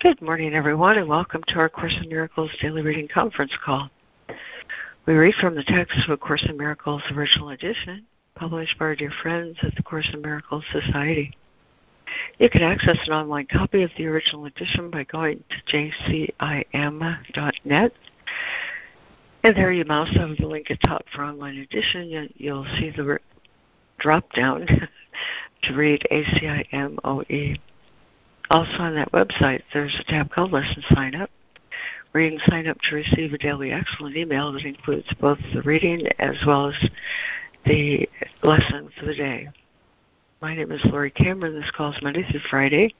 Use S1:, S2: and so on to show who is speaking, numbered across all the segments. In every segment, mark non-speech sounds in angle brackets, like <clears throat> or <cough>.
S1: Good morning, everyone, and welcome to our Course in Miracles Daily Reading Conference call. We read from the text of A Course in Miracles Original Edition, published by our dear friends at the Course in Miracles Society. You can access an online copy of the original edition by going to jcim.net. And there you mouse over the link at top for online edition. You'll see the drop down <laughs> to read ACIMOE. Also on that website, there's a tab called Lesson Sign Up, where you can sign up to receive a daily excellent email that includes both the reading as well as the lesson for the day. My name is Laurie Cameron. This call is Monday through Friday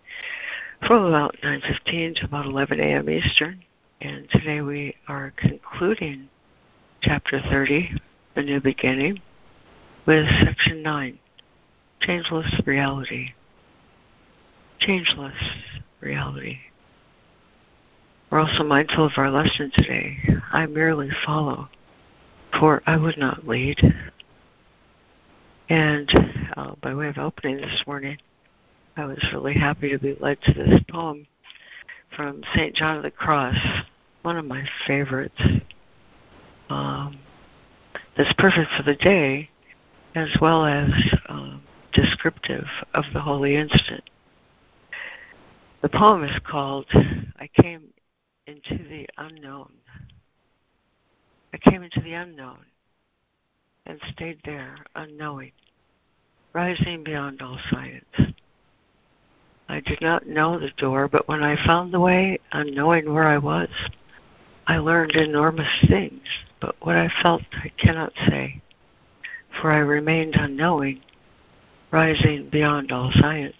S1: from about 9.15 to about 11 a.m. Eastern. And today we are concluding Chapter 30, The New Beginning, with Section 9, Changeless Reality changeless reality. We're also mindful of our lesson today. I merely follow, for I would not lead. And uh, by way of opening this morning, I was really happy to be led to this poem from St. John of the Cross, one of my favorites. Um, that's perfect for the day as well as um, descriptive of the holy instant. The poem is called I Came into the Unknown. I came into the unknown and stayed there unknowing, rising beyond all science. I did not know the door, but when I found the way, unknowing where I was, I learned enormous things, but what I felt I cannot say, for I remained unknowing, rising beyond all science.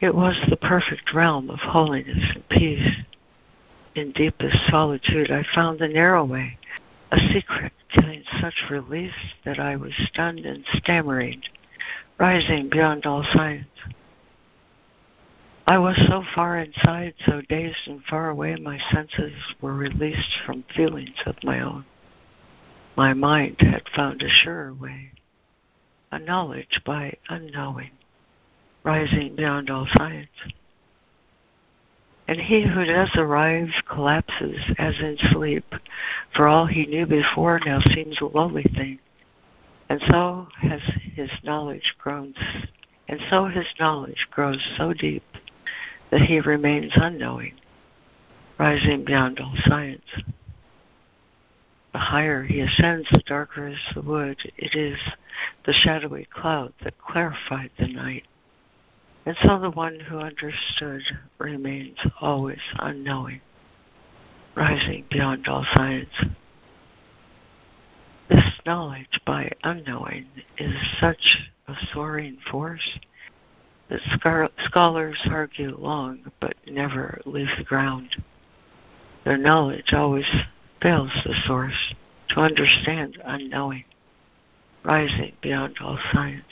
S1: It was the perfect realm of holiness and peace. In deepest solitude, I found the narrow way, a secret giving such release that I was stunned and stammering, rising beyond all science. I was so far inside, so dazed and far away, my senses were released from feelings of my own. My mind had found a surer way, a knowledge by unknowing rising beyond all science. And he who does arrive collapses as in sleep, for all he knew before now seems a lowly thing. And so has his knowledge grown, and so his knowledge grows so deep that he remains unknowing, rising beyond all science. The higher he ascends, the darker is the wood. It is the shadowy cloud that clarified the night. And so the one who understood remains always unknowing, rising beyond all science. This knowledge by unknowing is such a soaring force that scholars argue long but never leave the ground. Their knowledge always fails the source to understand unknowing, rising beyond all science.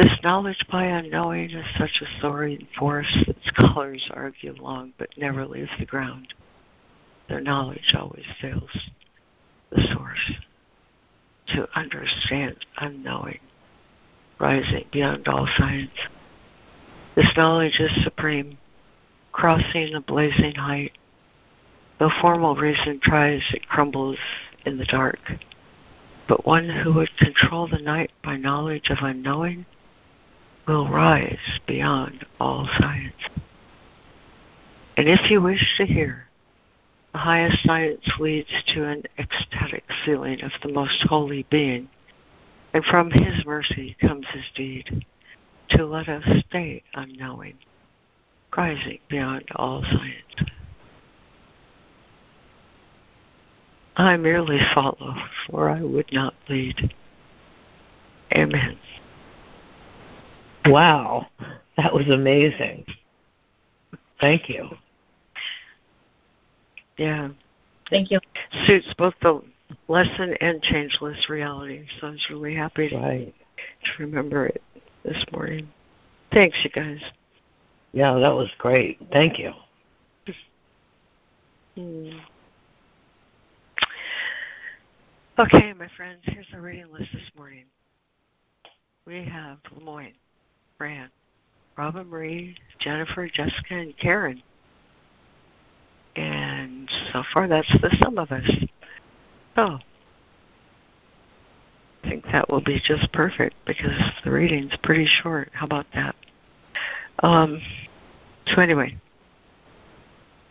S1: This knowledge by unknowing is such a soaring force that scholars argue long but never leave the ground. Their knowledge always fails the source to understand unknowing, rising beyond all science. This knowledge is supreme, crossing a blazing height. Though formal reason tries, it crumbles in the dark. But one who would control the night by knowledge of unknowing will rise beyond all science. And if you wish to hear, the highest science leads to an ecstatic feeling of the most holy being, and from his mercy comes his deed to let us stay unknowing, rising beyond all science. I merely follow, for I would not lead. Amen.
S2: Wow, that was amazing. Thank you.
S1: Yeah.
S2: Thank you.
S1: Suits both the lesson and changeless reality. So I was really happy to,
S2: right.
S1: to remember it this morning. Thanks, you guys.
S2: Yeah, that was great. Thank you.
S1: Hmm. Okay, my friends, here's our reading list this morning. We have Lemoyne, Fran, Robin Marie, Jennifer, Jessica, and Karen. And so far, that's the sum of us. So, I think that will be just perfect because the reading's pretty short. How about that? Um, so, anyway,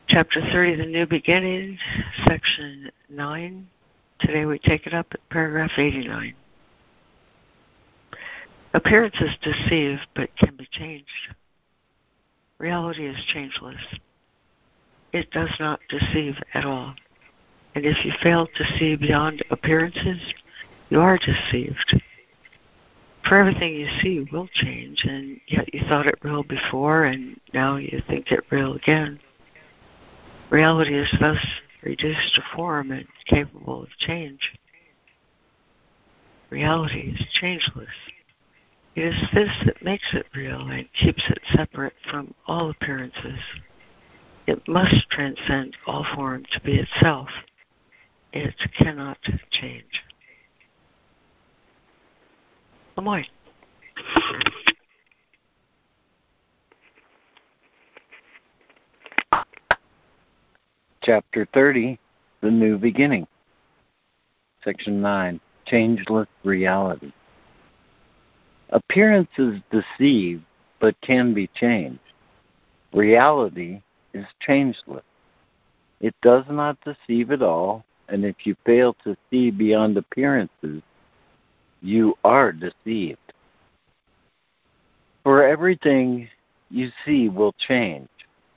S1: chapter 30, The New Beginning, section 9. Today we take it up at paragraph 89. Appearances deceive but can be changed. Reality is changeless. It does not deceive at all. And if you fail to see beyond appearances, you are deceived. For everything you see will change, and yet you thought it real before, and now you think it real again. Reality is thus reduced to form and capable of change. Reality is changeless. It is this that makes it real and keeps it separate from all appearances. It must transcend all form to be itself. It cannot change. Lemoyne.
S3: Chapter 30 The New Beginning. Section 9 Changeless Reality. Appearances deceive but can be changed. Reality is changeless. It does not deceive at all, and if you fail to see beyond appearances, you are deceived. For everything you see will change,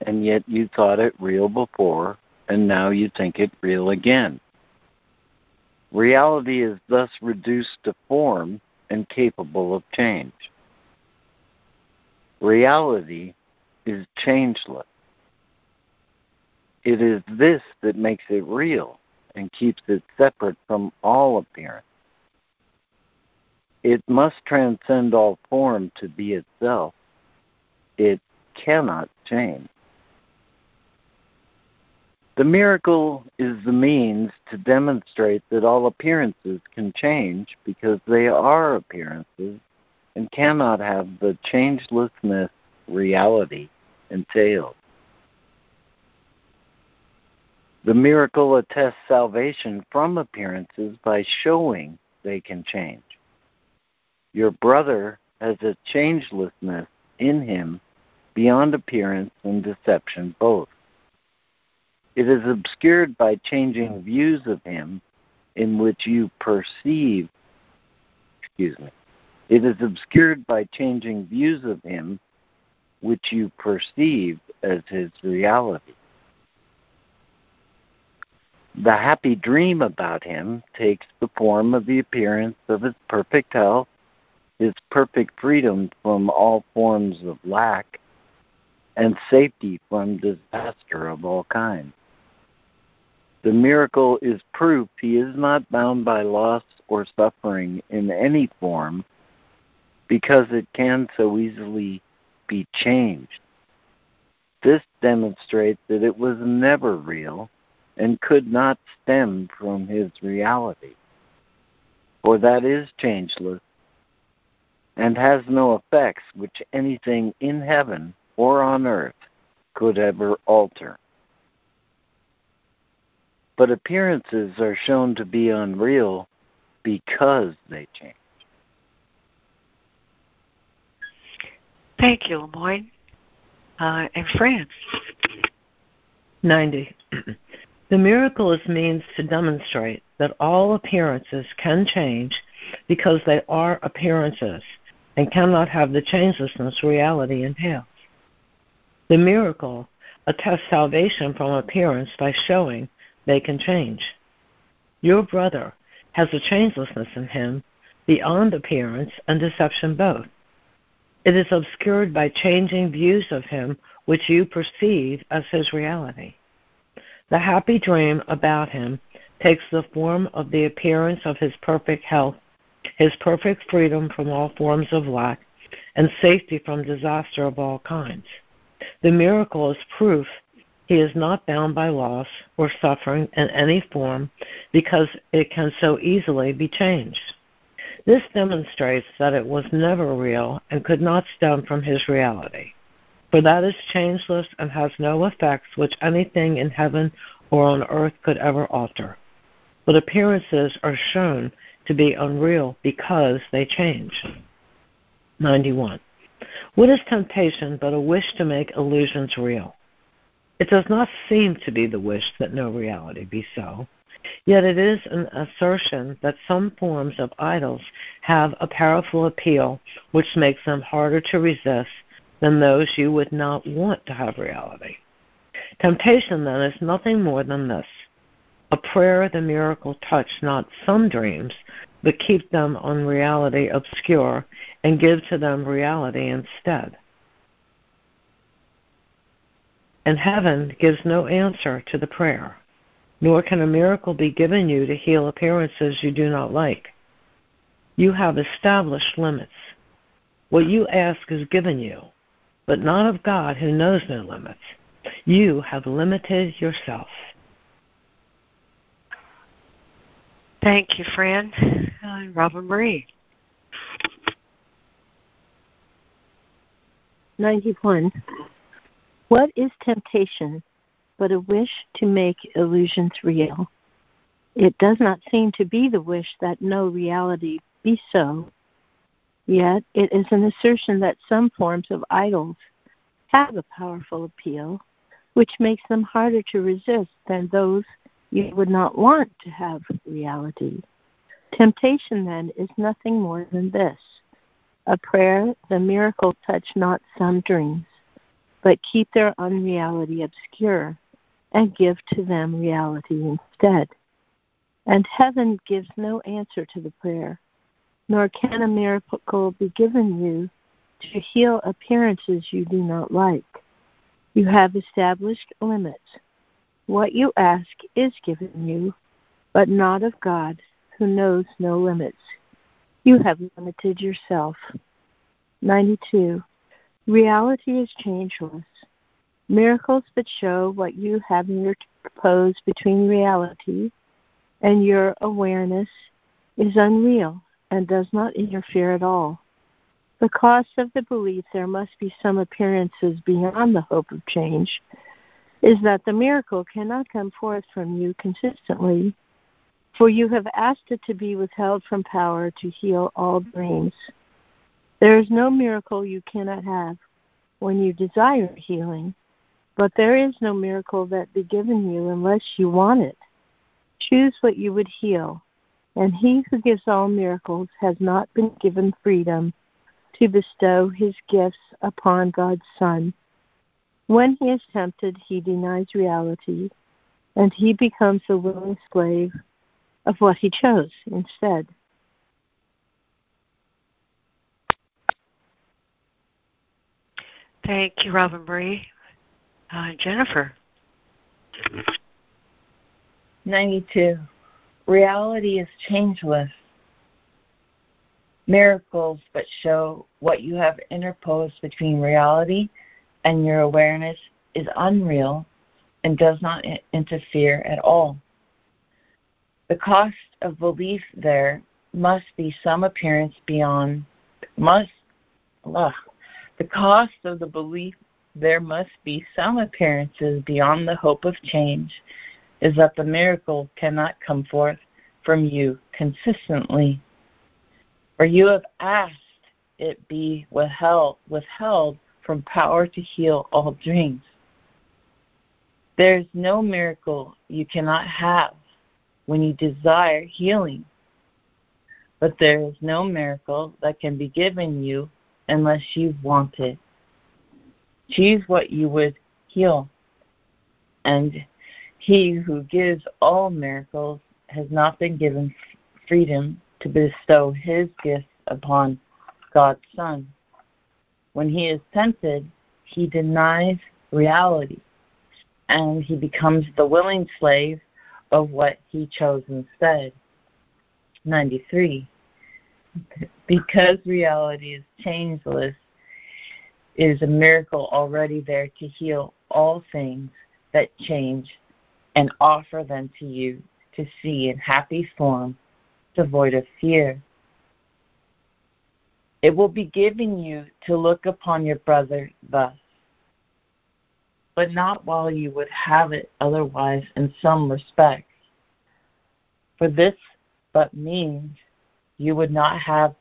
S3: and yet you thought it real before, and now you think it real again. Reality is thus reduced to form and capable of change. Reality is changeless. It is this that makes it real and keeps it separate from all appearance. It must transcend all form to be itself. It cannot change. The miracle is the means to demonstrate that all appearances can change because they are appearances and cannot have the changelessness reality entailed. The miracle attests salvation from appearances by showing they can change. Your brother has a changelessness in him beyond appearance and deception both. It is obscured by changing views of him in which you perceive, excuse me, it is obscured by changing views of him which you perceive as his reality. The happy dream about him takes the form of the appearance of his perfect health, his perfect freedom from all forms of lack, and safety from disaster of all kinds. The miracle is proof he is not bound by loss or suffering in any form because it can so easily be changed. This demonstrates that it was never real and could not stem from his reality, for that is changeless and has no effects which anything in heaven or on earth could ever alter but appearances are shown to be unreal because they change.
S1: Thank you, Lemoyne. Uh, and Fran.
S2: 90. <clears throat> the miracle is means to demonstrate that all appearances can change because they are appearances and cannot have the changelessness reality entails. The miracle attests salvation from appearance by showing they can change. Your brother has a changelessness in him beyond appearance and deception both. It is obscured by changing views of him which you perceive as his reality. The happy dream about him takes the form of the appearance of his perfect health, his perfect freedom from all forms of lack, and safety from disaster of all kinds. The miracle is proof he is not bound by loss or suffering in any form because it can so easily be changed. This demonstrates that it was never real and could not stem from his reality, for that is changeless and has no effects which anything in heaven or on earth could ever alter. But appearances are shown to be unreal because they change. 91. What is temptation but a wish to make illusions real? It does not seem to be the wish that no reality be so, Yet it is an assertion that some forms of idols have a powerful appeal which makes them harder to resist than those you would not want to have reality. Temptation, then, is nothing more than this a prayer the miracle touch not some dreams, but keep them on reality obscure and give to them reality instead. And heaven gives no answer to the prayer nor can a miracle be given you to heal appearances you do not like. You have established limits. What you ask is given you, but not of God who knows no limits. You have limited yourself.
S1: Thank you, Fran. Uh, Robin Marie.
S4: 91. What is temptation but a wish to make illusions real. It does not seem to be the wish that no reality be so, yet it is an assertion that some forms of idols have a powerful appeal, which makes them harder to resist than those you would not want to have reality. Temptation, then, is nothing more than this a prayer, the miracle touch not some dreams, but keep their unreality obscure and give to them reality instead. And heaven gives no answer to the prayer, nor can a miracle be given you to heal appearances you do not like. You have established limits. What you ask is given you, but not of God, who knows no limits. You have limited yourself. 92. Reality is changeless. Miracles that show what you have interposed between reality and your awareness is unreal and does not interfere at all. The cost of the belief there must be some appearances beyond the hope of change is that the miracle cannot come forth from you consistently, for you have asked it to be withheld from power to heal all dreams. There is no miracle you cannot have when you desire healing but there is no miracle that be given you unless you want it. Choose what you would heal, and he who gives all miracles has not been given freedom to bestow his gifts upon God's Son. When he is tempted, he denies reality, and he becomes a willing slave of what he chose instead.
S1: Thank you, Robin Marie. Uh, Jennifer.
S5: 92. Reality is changeless. Miracles but show what you have interposed between reality and your awareness is unreal and does not interfere at all. The cost of belief there must be some appearance beyond must ugh, the cost of the belief there must be some appearances beyond the hope of change, is that the miracle cannot come forth from you consistently. For you have asked it be withheld, withheld from power to heal all dreams. There is no miracle you cannot have when you desire healing, but there is no miracle that can be given you unless you want it. Choose what you would heal. And he who gives all miracles has not been given freedom to bestow his gifts upon God's Son. When he is tempted, he denies reality and he becomes the willing slave of what he chose instead. 93. Because reality is changeless, is a miracle already there to heal all things that change and offer them to you to see in happy form, devoid of fear. It will be given you to look upon your brother thus, but not while you would have it otherwise in some respects. For this but means you would not have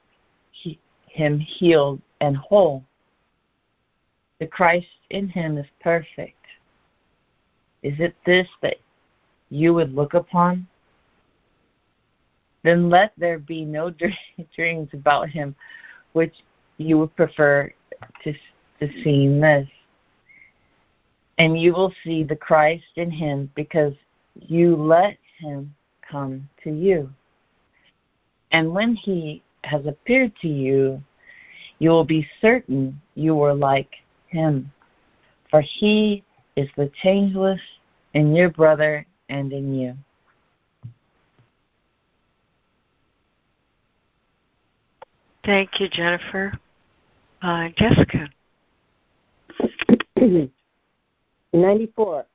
S5: he, him healed and whole. The Christ in him is perfect. Is it this that you would look upon? Then let there be no <laughs> dreams about him which you would prefer to, to seeing this. And you will see the Christ in him because you let him come to you. And when he has appeared to you, you will be certain you were like him. For he is the changeless in your brother and in you.
S1: Thank you, Jennifer. Uh, Jessica. <clears throat>
S6: 94.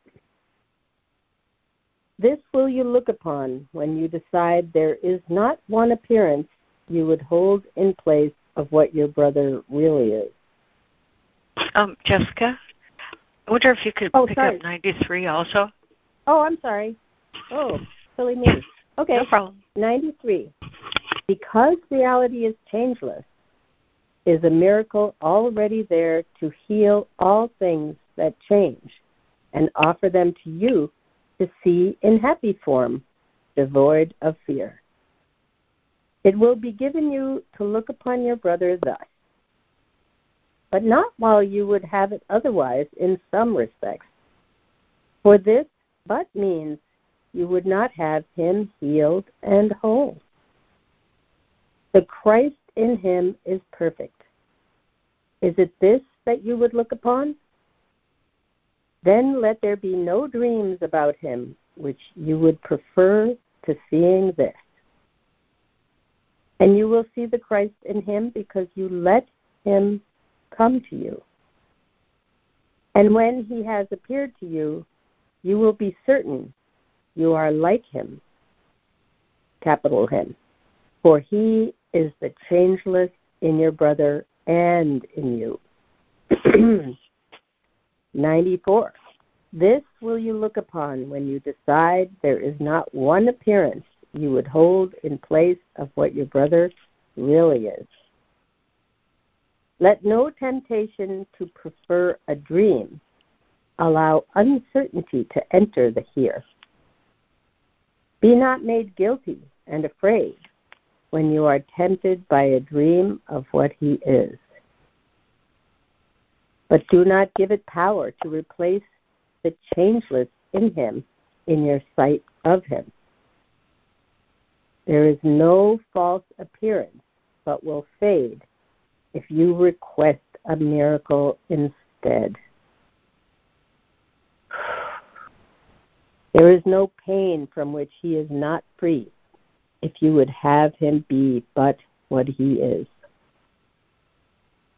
S6: This will you look upon when you decide there is not one appearance you would hold in place of what your brother really is.
S1: Um, Jessica, I wonder if you could
S6: oh,
S1: pick
S6: sorry.
S1: up 93 also.
S6: Oh, I'm sorry. Oh, silly me. <laughs> Okay.
S1: No problem.
S6: 93. Because reality is changeless, is a miracle already there to heal all things that change and offer them to you to see in happy form, devoid of fear. It will be given you to look upon your brother thus, but not while you would have it otherwise in some respects. For this but means you would not have him healed and whole. The Christ in him is perfect. Is it this that you would look upon? Then let there be no dreams about him which you would prefer to seeing this. And you will see the Christ in him because you let him come to you. And when he has appeared to you, you will be certain you are like him, capital him, for he is the changeless in your brother and in you. <clears throat> 94. This will you look upon when you decide there is not one appearance you would hold in place of what your brother really is. Let no temptation to prefer a dream allow uncertainty to enter the here. Be not made guilty and afraid when you are tempted by a dream of what he is. But do not give it power to replace the changeless in him in your sight of him. There is no false appearance, but will fade if you request a miracle instead. There is no pain from which he is not free if you would have him be but what he is.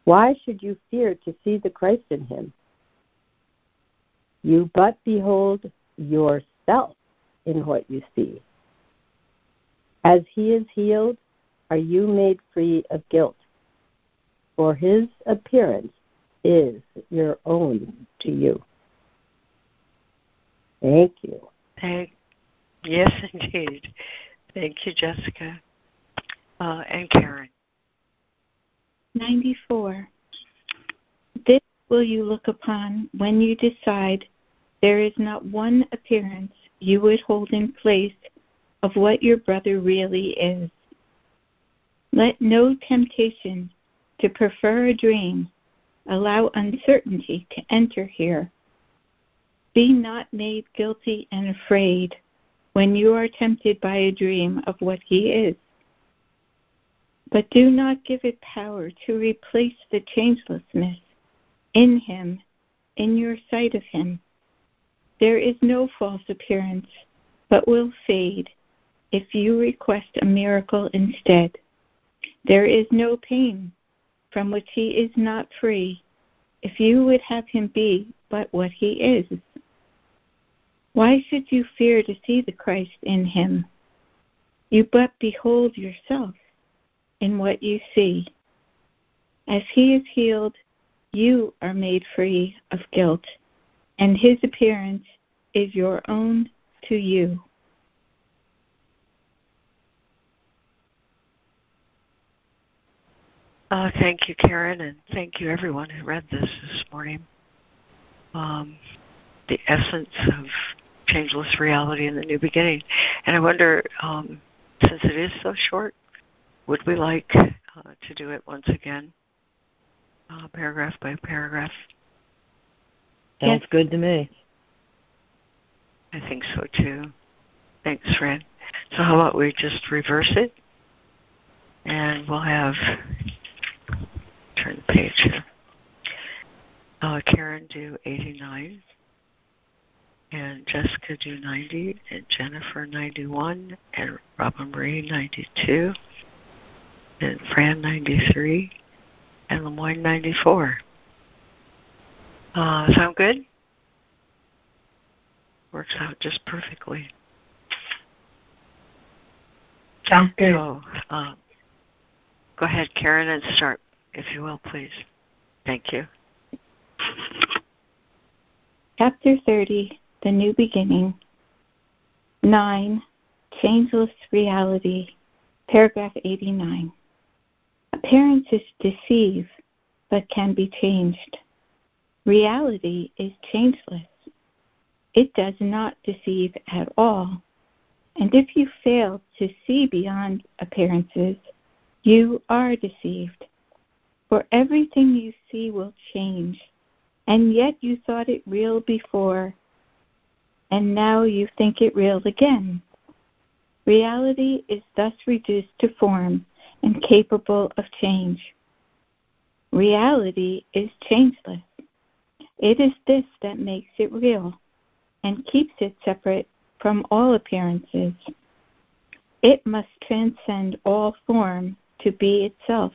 S6: Why should you fear to see the Christ in him? You but behold yourself in what you see. As he is healed, are you made free of guilt? For his appearance is your own to you. Thank you.
S1: Thank, yes, <laughs> indeed. Thank you, Jessica. Uh, and Karen.
S7: 94. This will you look upon when you decide there is not one appearance you would hold in place of what your brother really is. Let no temptation to prefer a dream allow uncertainty to enter here. Be not made guilty and afraid when you are tempted by a dream of what he is. But do not give it power to replace the changelessness in him, in your sight of him. There is no false appearance, but will fade if you request a miracle instead. There is no pain from which he is not free if you would have him be but what he is. Why should you fear to see the Christ in him? You but behold yourself in what you see. As he is healed, you are made free of guilt, and his appearance is your own to you.
S1: Uh, thank you, Karen, and thank you everyone who read this this morning. Um, the essence of changeless reality in the new beginning. And I wonder, um, since it is so short, would we like uh, to do it once again, uh, paragraph by paragraph?
S2: Sounds yes. good to me.
S1: I think so too. Thanks, Fran. So how about we just reverse it, and we'll have turn the page here. Uh, Karen do 89, and Jessica do 90, and Jennifer 91, and Robin Marie 92, and Fran 93, and Lemoyne 94. Uh, sound good? Works out just perfectly.
S5: Sounds good.
S1: So, uh, go ahead, Karen, and start, if you will, please. Thank you.
S7: Chapter 30 The New Beginning. 9. Changeless Reality. Paragraph 89. Appearances deceive, but can be changed. Reality is changeless. It does not deceive at all. And if you fail to see beyond appearances, you are deceived. For everything you see will change, and yet you thought it real before, and now you think it real again. Reality is thus reduced to form and capable of change. Reality is changeless. It is this that makes it real and keeps it separate from all appearances. It must transcend all form to be itself.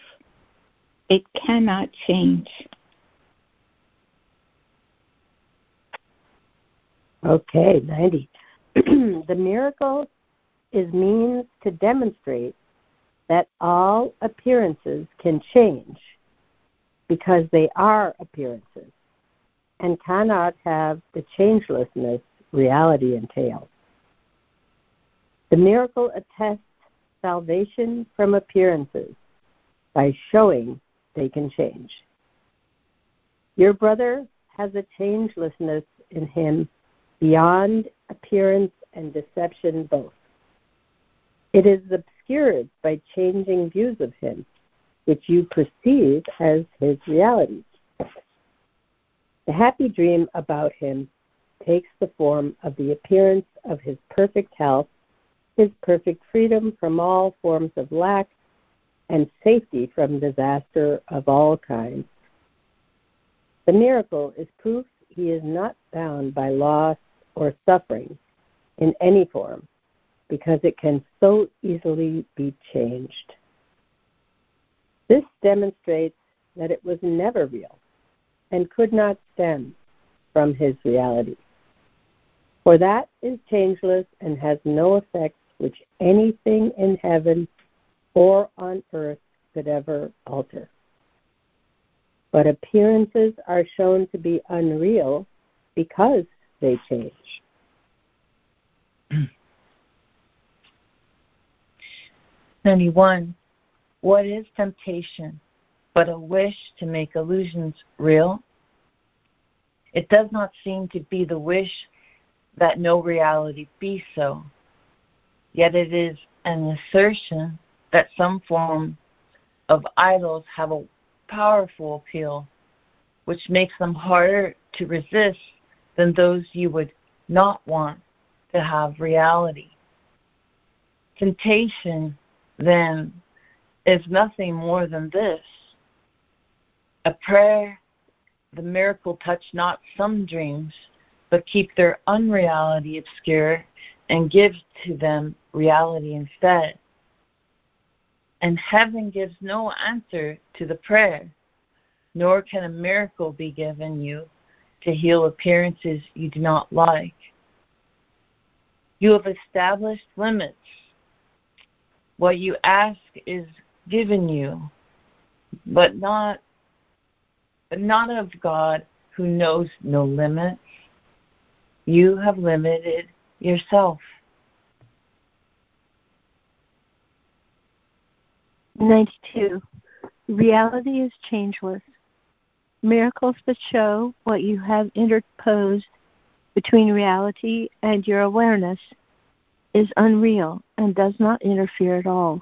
S7: It cannot change.
S6: Okay, 90. <clears throat> the miracle is means to demonstrate that all appearances can change because they are appearances and cannot have the changelessness reality entails. The miracle attests salvation from appearances by showing they can change. Your brother has a changelessness in him beyond appearance and deception both. It is obscured by changing views of him, which you perceive as his reality. The happy dream about him takes the form of the appearance of his perfect health, his perfect freedom from all forms of lack, and safety from disaster of all kinds. The miracle is proof he is not bound by loss or suffering in any form because it can so easily be changed. This demonstrates that it was never real and could not stem from his reality. For that is changeless and has no effects which anything in heaven or on earth could ever alter. But appearances are shown to be unreal because they change.
S5: 91. What is temptation but a wish to make illusions real? It does not seem to be the wish that no reality be so, yet it is an assertion that some form of idols have a powerful appeal, which makes them harder to resist than those you would not want to have reality. Temptation, then, is nothing more than this a prayer, the miracle touch not some dreams, but keep their unreality obscure and give to them reality instead. And heaven gives no answer to the prayer, nor can a miracle be given you to heal appearances you do not like. You have established limits. What you ask is given you. but not not of God who knows no limits. You have limited yourself.
S4: 92. Reality is changeless. Miracles that show what you have interposed between reality and your awareness is unreal and does not interfere at all.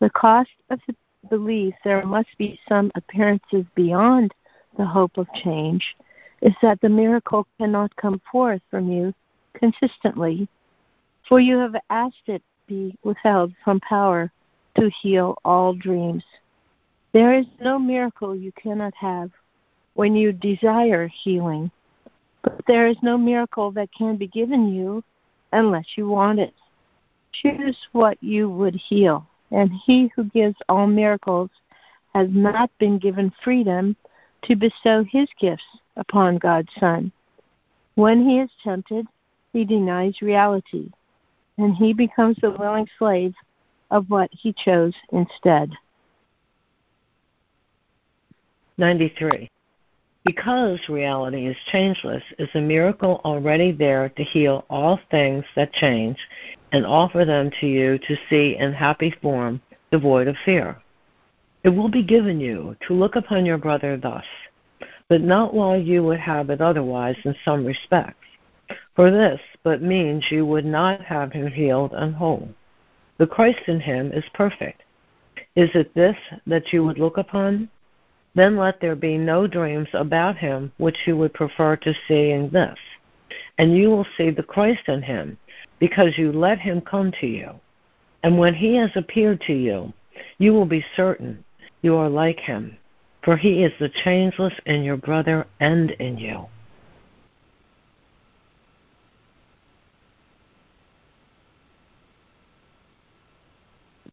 S4: The cost of the belief there must be some appearances beyond the hope of change is that the miracle cannot come forth from you consistently, for you have asked it be withheld from power to heal all dreams. There is no miracle you cannot have when you desire healing, but there is no miracle that can be given you unless you want it. Choose what you would heal, and he who gives all miracles has not been given freedom to bestow his gifts upon God's Son. When he is tempted, he denies reality, and he becomes the willing slave of what he chose instead.
S2: 93. Because reality is changeless, is a miracle already there to heal all things that change and offer them to you to see in happy form, devoid of fear. It will be given you to look upon your brother thus, but not while you would have it otherwise in some respects. For this but means you would not have him healed and whole. The Christ in him is perfect. Is it this that you would look upon? Then let there be no dreams about him which you would prefer to seeing this. And you will see the Christ in him, because you let him come to you. And when he has appeared to you, you will be certain you are like him, for he is the changeless in your brother and in you.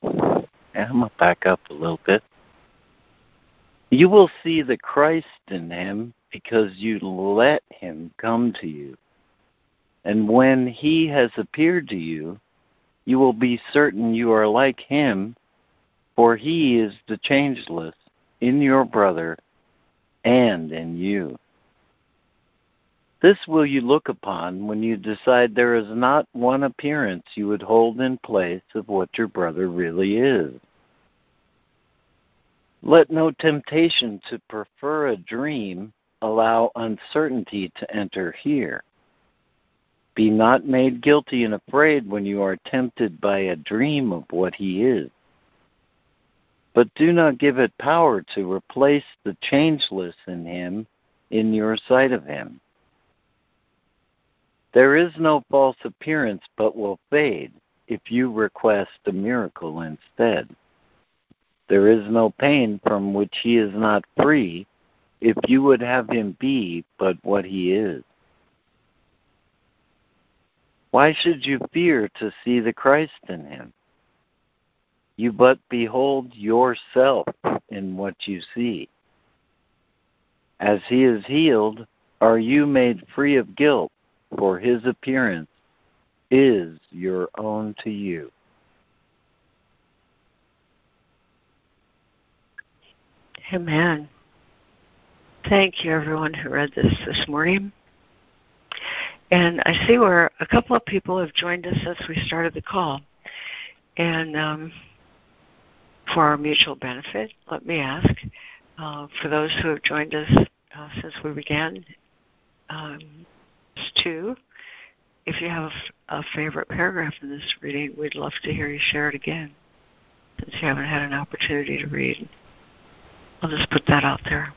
S3: I'm going to back up a little bit. You will see the Christ in him because you let him come to you. And when he has appeared to you, you will be certain you are like him, for he is the changeless in your brother and in you. This will you look upon when you decide there is not one appearance you would hold in place of what your brother really is. Let no temptation to prefer a dream allow uncertainty to enter here. Be not made guilty and afraid when you are tempted by a dream of what he is. But do not give it power to replace the changeless in him in your sight of him. There is no false appearance but will fade if you request a miracle instead. There is no pain from which he is not free if you would have him be but what he is. Why should you fear to see the Christ in him? You but behold yourself in what you see. As he is healed, are you made free of guilt, for his appearance is your own to you.
S1: Amen. Thank you, everyone who read this this morning. And I see where a couple of people have joined us since we started the call. And um, for our mutual benefit, let me ask uh, for those who have joined us uh, since we began, um, two, if you have a favorite paragraph in this reading, we'd love to hear you share it again since you haven't had an opportunity to read. I'll just put that out there.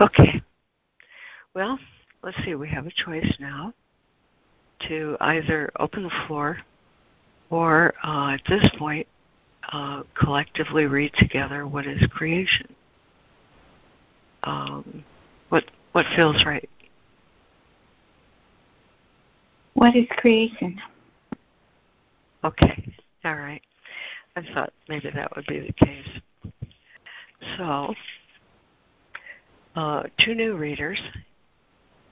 S1: Okay. Well, let's see. We have a choice now to either open the floor or uh, at this point uh, collectively read together what is creation. Um, what what feels right?
S7: What is creation?
S1: Okay, all right. I thought maybe that would be the case. So, uh, two new readers.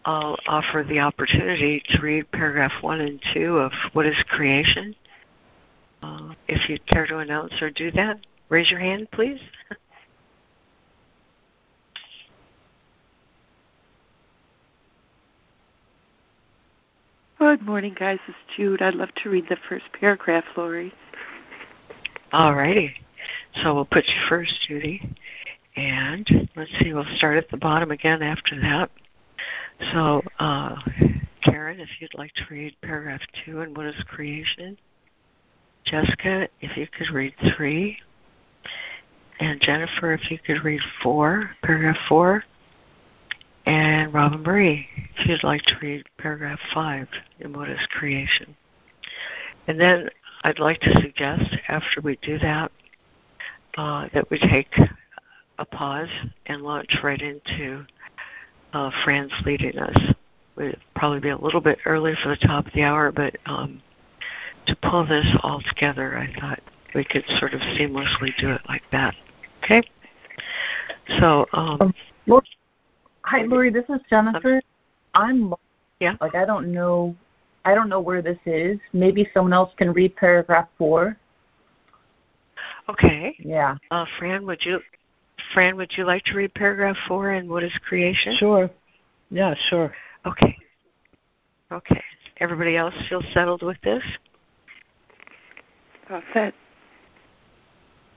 S1: I'll offer the opportunity to read paragraph one and two of What is Creation. Uh, if you'd care to announce or do that, raise your hand, please.
S8: Good morning, guys. It's Jude. I'd love to read the first paragraph, Laurie.
S1: All righty. So we'll put you first, Judy. And let's see, we'll start at the bottom again after that. So, uh, Karen, if you'd like to read paragraph two and what is creation. Jessica, if you could read three. And Jennifer, if you could read four, paragraph four. And Robin Marie, if you'd like to read paragraph five is Creation. And then I'd like to suggest after we do that, uh, that we take a pause and launch right into uh, Fran's leading us. Would probably be a little bit early for the top of the hour, but um, to pull this all together, I thought we could sort of seamlessly do it like that. Okay. So, um,
S5: um Hi, Laurie. This is Jennifer. I'm
S1: yeah.
S5: Like I don't know. I don't know where this is. Maybe someone else can read paragraph four.
S1: Okay.
S5: Yeah.
S1: Uh, Fran, would you, Fran, would you like to read paragraph four and what is creation?
S2: Sure. Yeah, sure.
S1: Okay. Okay. Everybody else feel settled with this?
S8: All set.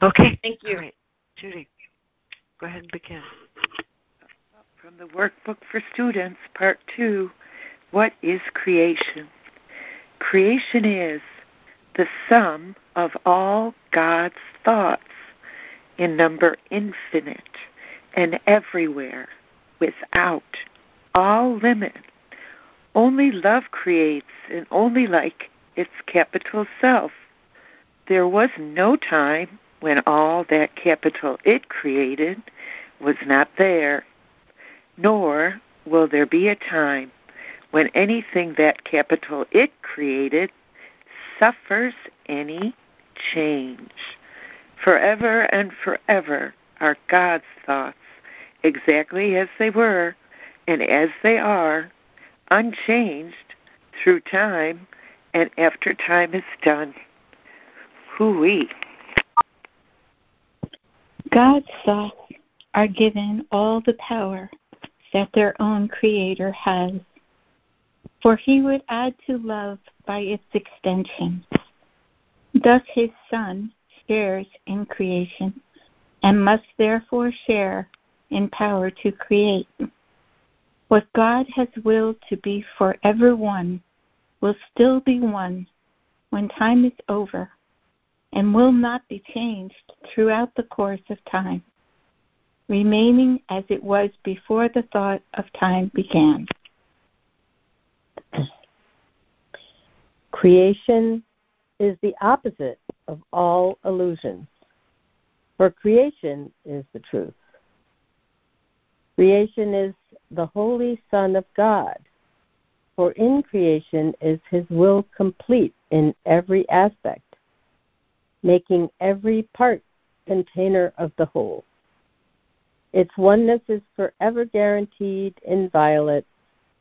S1: Okay.
S5: Thank you.
S1: All right. Judy, go ahead and begin.
S8: From the Workbook for Students, Part 2 What is Creation? Creation is the sum of all God's thoughts in number infinite and everywhere without all limit. Only love creates and only like its capital self. There was no time when all that capital it created was not there nor will there be a time when anything that capital it created suffers any change. Forever and forever are God's thoughts exactly as they were and as they are, unchanged through time and after time is done. Hooey.
S7: God's thoughts are given all the power that their own Creator has. For he would add to love by its extension. Thus his Son shares in creation and must therefore share in power to create. What God has willed to be forever one will still be one when time is over and will not be changed throughout the course of time remaining as it was before the thought of time began. <clears throat>
S6: Creation is the opposite of all illusions, for creation is the truth. Creation is the Holy Son of God, for in creation is his will complete in every aspect, making every part container of the whole. Its oneness is forever guaranteed, inviolate,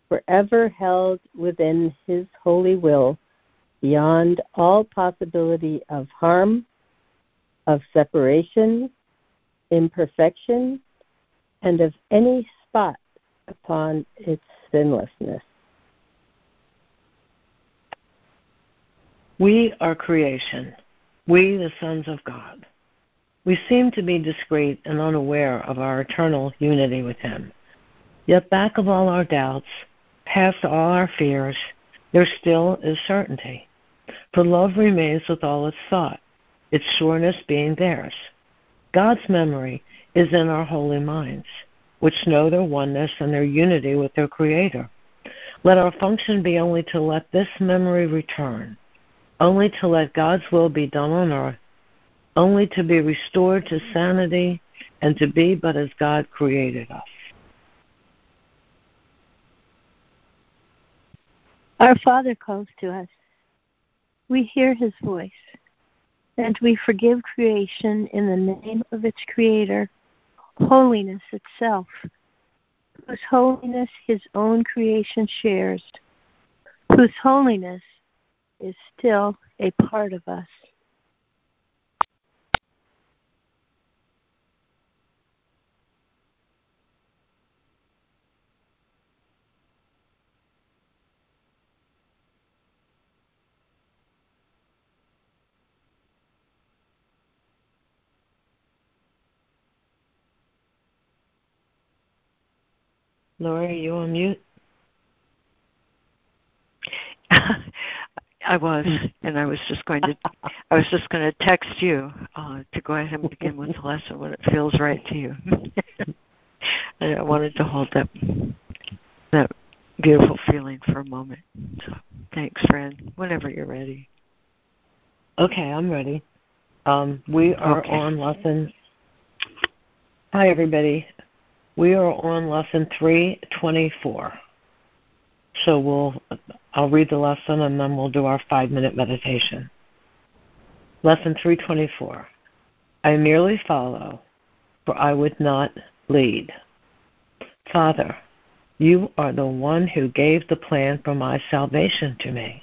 S6: forever held within His holy will, beyond all possibility of harm, of separation, imperfection, and of any spot upon its sinlessness.
S2: We are creation, we the sons of God. We seem to be discrete and unaware of our eternal unity with Him. Yet back of all our doubts, past all our fears, there still is certainty. For love remains with all its thought, its sureness being theirs. God's memory is in our holy minds, which know their oneness and their unity with their Creator. Let our function be only to let this memory return, only to let God's will be done on earth only to be restored to sanity and to be but as God created us.
S4: Our Father calls to us. We hear his voice, and we forgive creation in the name of its creator, holiness itself, whose holiness his own creation shares, whose holiness is still a part of us.
S2: Laurie, are you on mute? <laughs>
S1: I was, and I was just going to, I was just going to text you uh, to go ahead and begin with the lesson when it feels right to you. <laughs> I wanted to hold that that beautiful feeling for a moment. So, thanks, friend. Whenever you're ready.
S2: Okay, I'm ready. Um, we are
S1: Okay.
S2: on lesson. Hi, everybody. We are on lesson 324. So we'll, I'll read the lesson and then we'll do our five minute meditation. Lesson 324. I merely follow, for I would not lead. Father, you are the one who gave the plan for my salvation to me.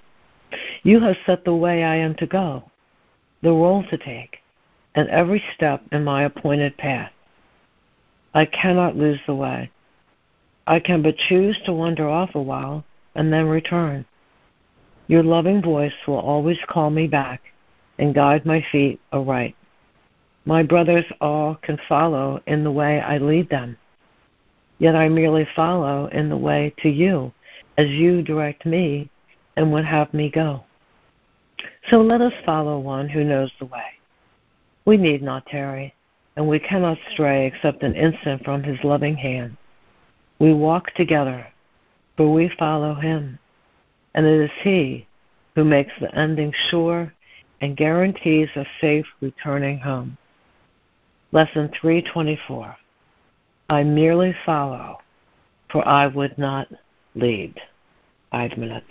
S2: You have set the way I am to go, the role to take, and every step in my appointed path. I cannot lose the way. I can but choose to wander off a while and then return. Your loving voice will always call me back and guide my feet aright. My brothers all can follow in the way I lead them, yet I merely follow in the way to you as you direct me and would have me go. So let us follow one who knows the way. We need not tarry, and we cannot stray except an instant from his loving hand. We walk together, for we follow him, and it is he who makes the ending sure and guarantees a safe returning home. Lesson 324 I merely follow, for I would not lead. Five minutes.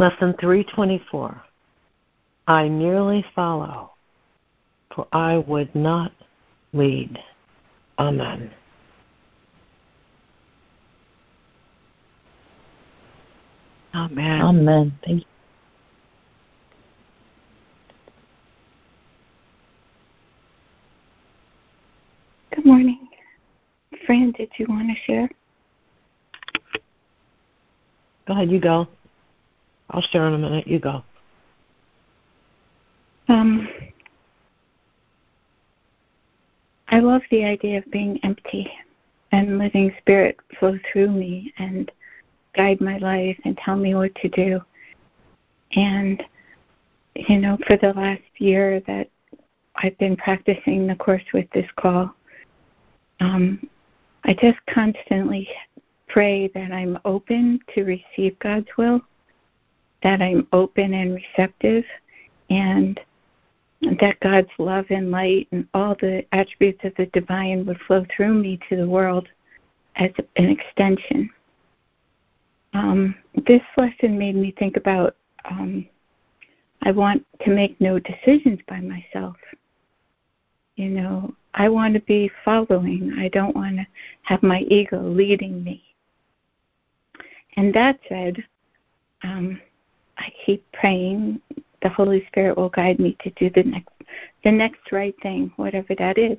S2: Lesson 324. I merely follow, for I would not lead. Amen.
S1: Amen.
S5: Amen. Thank you.
S7: Good morning. Fran, did you want to share?
S2: Go ahead, you go. I'll share in a minute. You go.
S7: Um, I love the idea of being empty and letting Spirit flow through me and guide my life and tell me what to do. And, you know, for the last year that I've been practicing the course with this call, um, I just constantly pray that I'm open to receive God's will, that I'm open and receptive, and that God's love and light and all the attributes of the divine would flow through me to the world as an extension. Um, this lesson made me think about um, I want to make no decisions by myself. You know, I want to be following. I don't want to have my ego leading me. And that said, um, I keep praying the Holy Spirit will guide me to do the next the next right thing, whatever that is.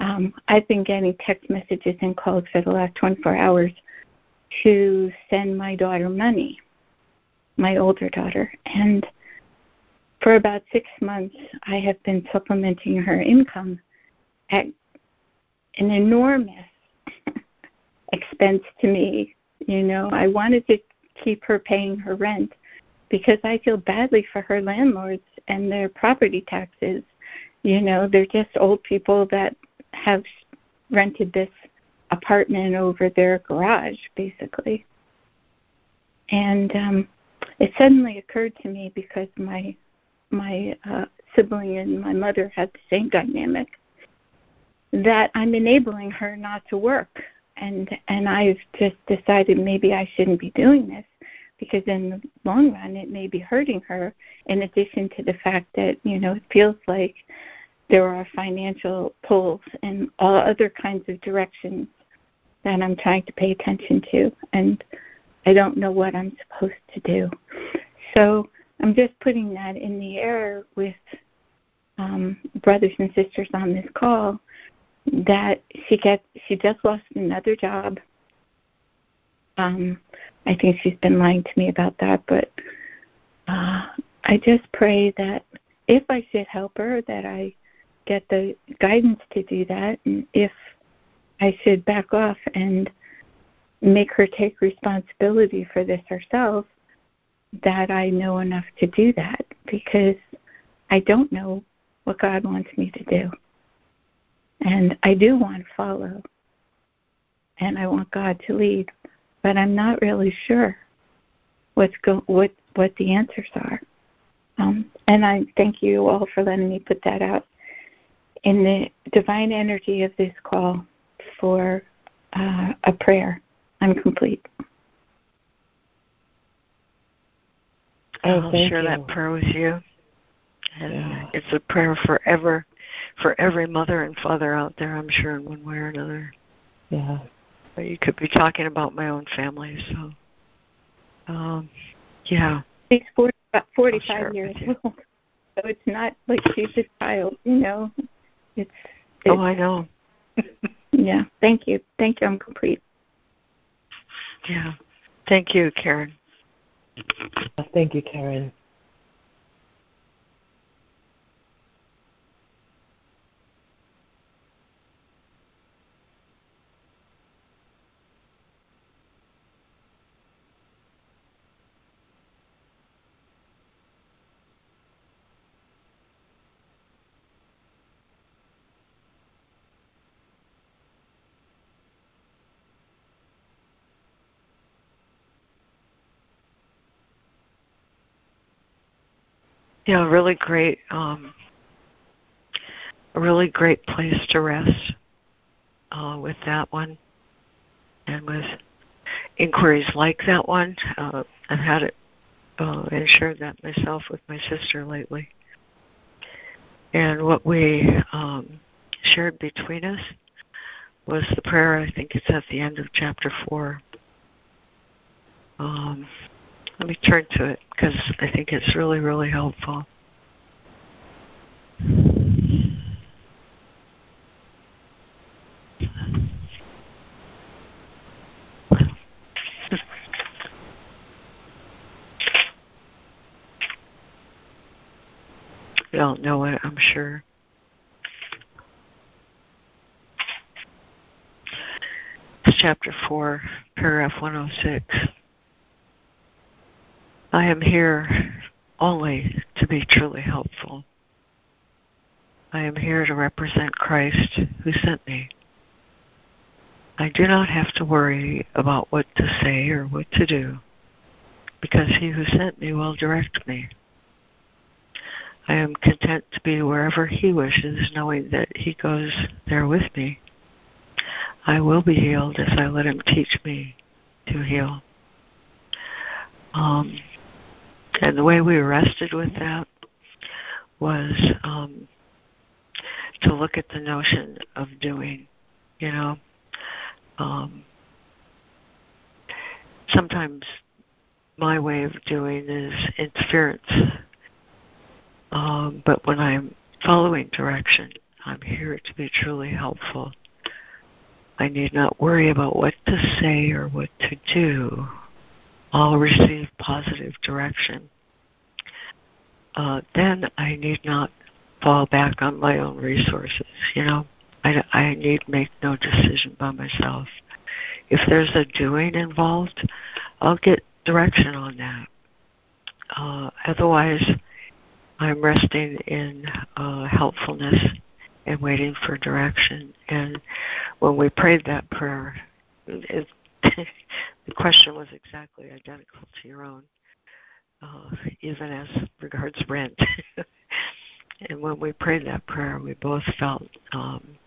S7: Um, I've been getting text messages and calls for the last 24 hours to send my daughter money, my older daughter, and for about six months, I have been supplementing her income at an enormous <laughs> expense to me. You know, I wanted to keep her paying her rent because I feel badly for her landlords and their property taxes. You know, they're just old people that have rented this apartment over their garage, basically. And um, it suddenly occurred to me because my my uh, sibling and my mother had the same dynamic that I'm enabling her not to work, and and I've just decided maybe I shouldn't be doing this because in the long run it may be hurting her in addition to the fact that you know it feels like there are financial pulls and all other kinds of directions that I'm trying to pay attention to and I don't know what I'm supposed to do. So I'm just putting that in the air with um, brothers and sisters on this call that she gets she just lost another job. Um, I think she's been lying to me about that, but uh, I just pray that if I should help her, that I get the guidance to do that, and if I should back off and make her take responsibility for this herself, that I know enough to do that because I don't know what God wants me to do. And I do want to follow. And I want God to lead, but I'm not really sure what's go what what the answers are. Um, and I thank you all for letting me put that out in the divine energy of this call for uh, a prayer. I'm complete.
S1: Oh, I'll share you. that prayer with you. And yeah. it's a prayer forever for every mother and father out there, I'm sure, in one way or another.
S2: Yeah.
S1: But you could be talking about my own family, so um yeah.
S7: She's 40, about 45 years old. <laughs> So it's not like she's a child, you know. It's, it's
S1: Oh, I know. <laughs>
S7: yeah. Thank you. Thank you. I'm complete.
S1: Yeah. Thank you, Karen.
S2: Thank you, Karen.
S1: Yeah, really great, um, a really great place to rest uh, with that one, and with inquiries like that one. Uh, I've had it uh, and shared that myself with my sister lately. And what we um, shared between us was the prayer. I think it's at the end of chapter four. Um, let me turn to it because I think it's really, really helpful. Don't know it, I'm sure. It's chapter 4, paragraph 106. I am here only to be truly helpful. I am here to represent Christ who sent me. I do not have to worry about what to say or what to do because he who sent me will direct me. I am content to be wherever He wishes, knowing that He goes there with me. I will be healed as I let Him teach me to heal. Um, and the way we rested with that was um, to look at the notion of doing. You know, um, sometimes my way of doing is interference um, but when I'm following direction, I'm here to be truly helpful. I need not worry about what to say or what to do. I'll receive positive direction. Uh, then I need not fall back on my own resources. You know, I, I need make no decision by myself. If there's a doing involved, I'll get direction on that. Uh, otherwise, I'm resting in uh, helpfulness and waiting for direction. And when we prayed that prayer, it, <laughs> the question was exactly identical to your own, uh, even as regards rent. <laughs> and when we prayed that prayer, we both felt um,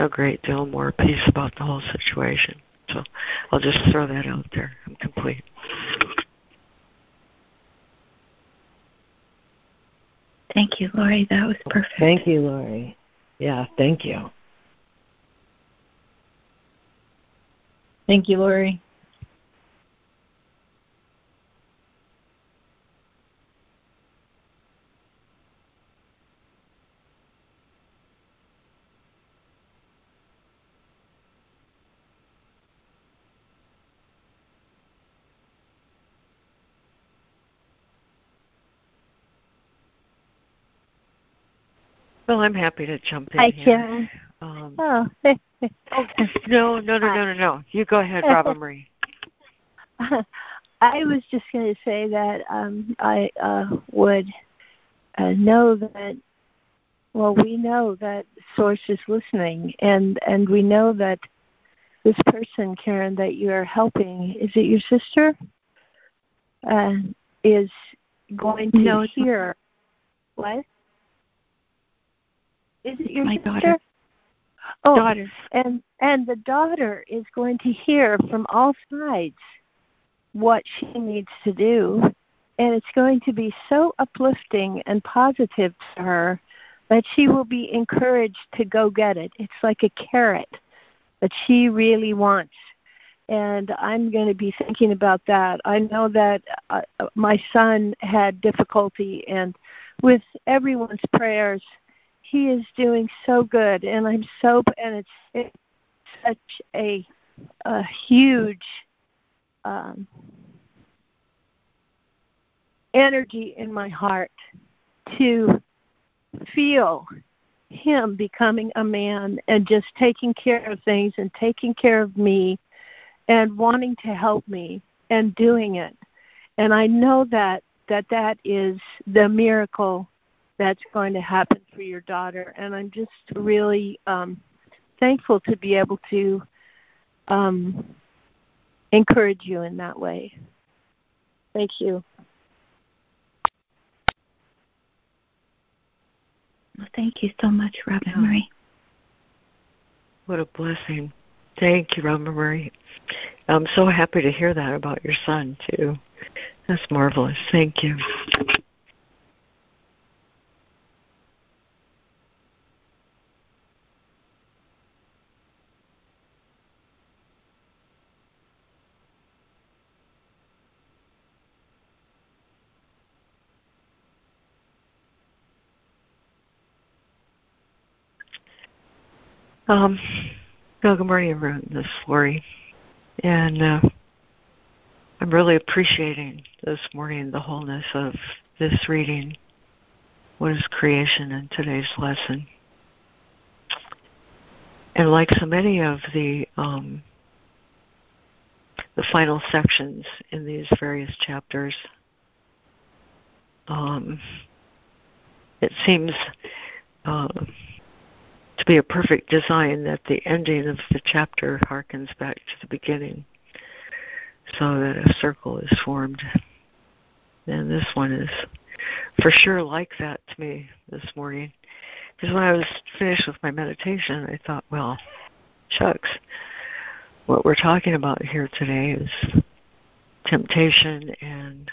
S1: a great deal more peace about the whole situation. So I'll just throw that out there. I'm complete.
S7: Thank you, Laurie. That was perfect.
S2: Thank you, Laurie. Yeah, thank you.
S5: Thank you, Laurie.
S1: Well, I'm happy to jump in
S4: Hi,
S1: here.
S4: Karen.
S1: Um,
S4: Oh.
S1: Oh, no, no, no, no, no, no. You go ahead, <laughs> Robin Marie.
S4: I was just going to say that um, I uh, would uh, know that. Well, we know that Source is listening, and and we know that this person, Karen, that you are helping, is it your sister? Uh, is going to
S7: No, it's
S4: hear. What? Is it your
S7: My
S4: sister?
S7: daughter.
S4: Oh,
S7: Daughter.
S4: and and the daughter is going to hear from all sides what she needs to do and it's going to be so uplifting and positive to her that she will be encouraged to go get it it's like a carrot that she really wants and i'm going to be thinking about that i know that uh, my son had difficulty and with everyone's prayers he is doing so good and i'm so and it's, it's such a a huge um energy in my heart to feel him becoming a man and just taking care of things and taking care of me and wanting to help me and doing it. And i know that that that is the miracle that's going to happen for your daughter and i'm just really um thankful to be able to um encourage you in that way thank you
S7: Well, thank you so much, Robin
S1: Yeah.
S7: Marie.
S1: What a blessing. Thank you, Robin Marie. I'm so happy to hear that about your son too. That's marvelous. Thank you. Um, morning, everyone. This is Laurie, and uh, I'm really appreciating this morning the wholeness of this reading. What is creation in today's lesson? And like so many of the um, the final sections in these various chapters, um, it seems. Uh, to be a perfect design that the ending of the chapter harkens back to the beginning so that a circle is formed. And this one is for sure like that to me this morning. Because when I was finished with my meditation, I thought, well, shucks, what we're talking about here today is temptation and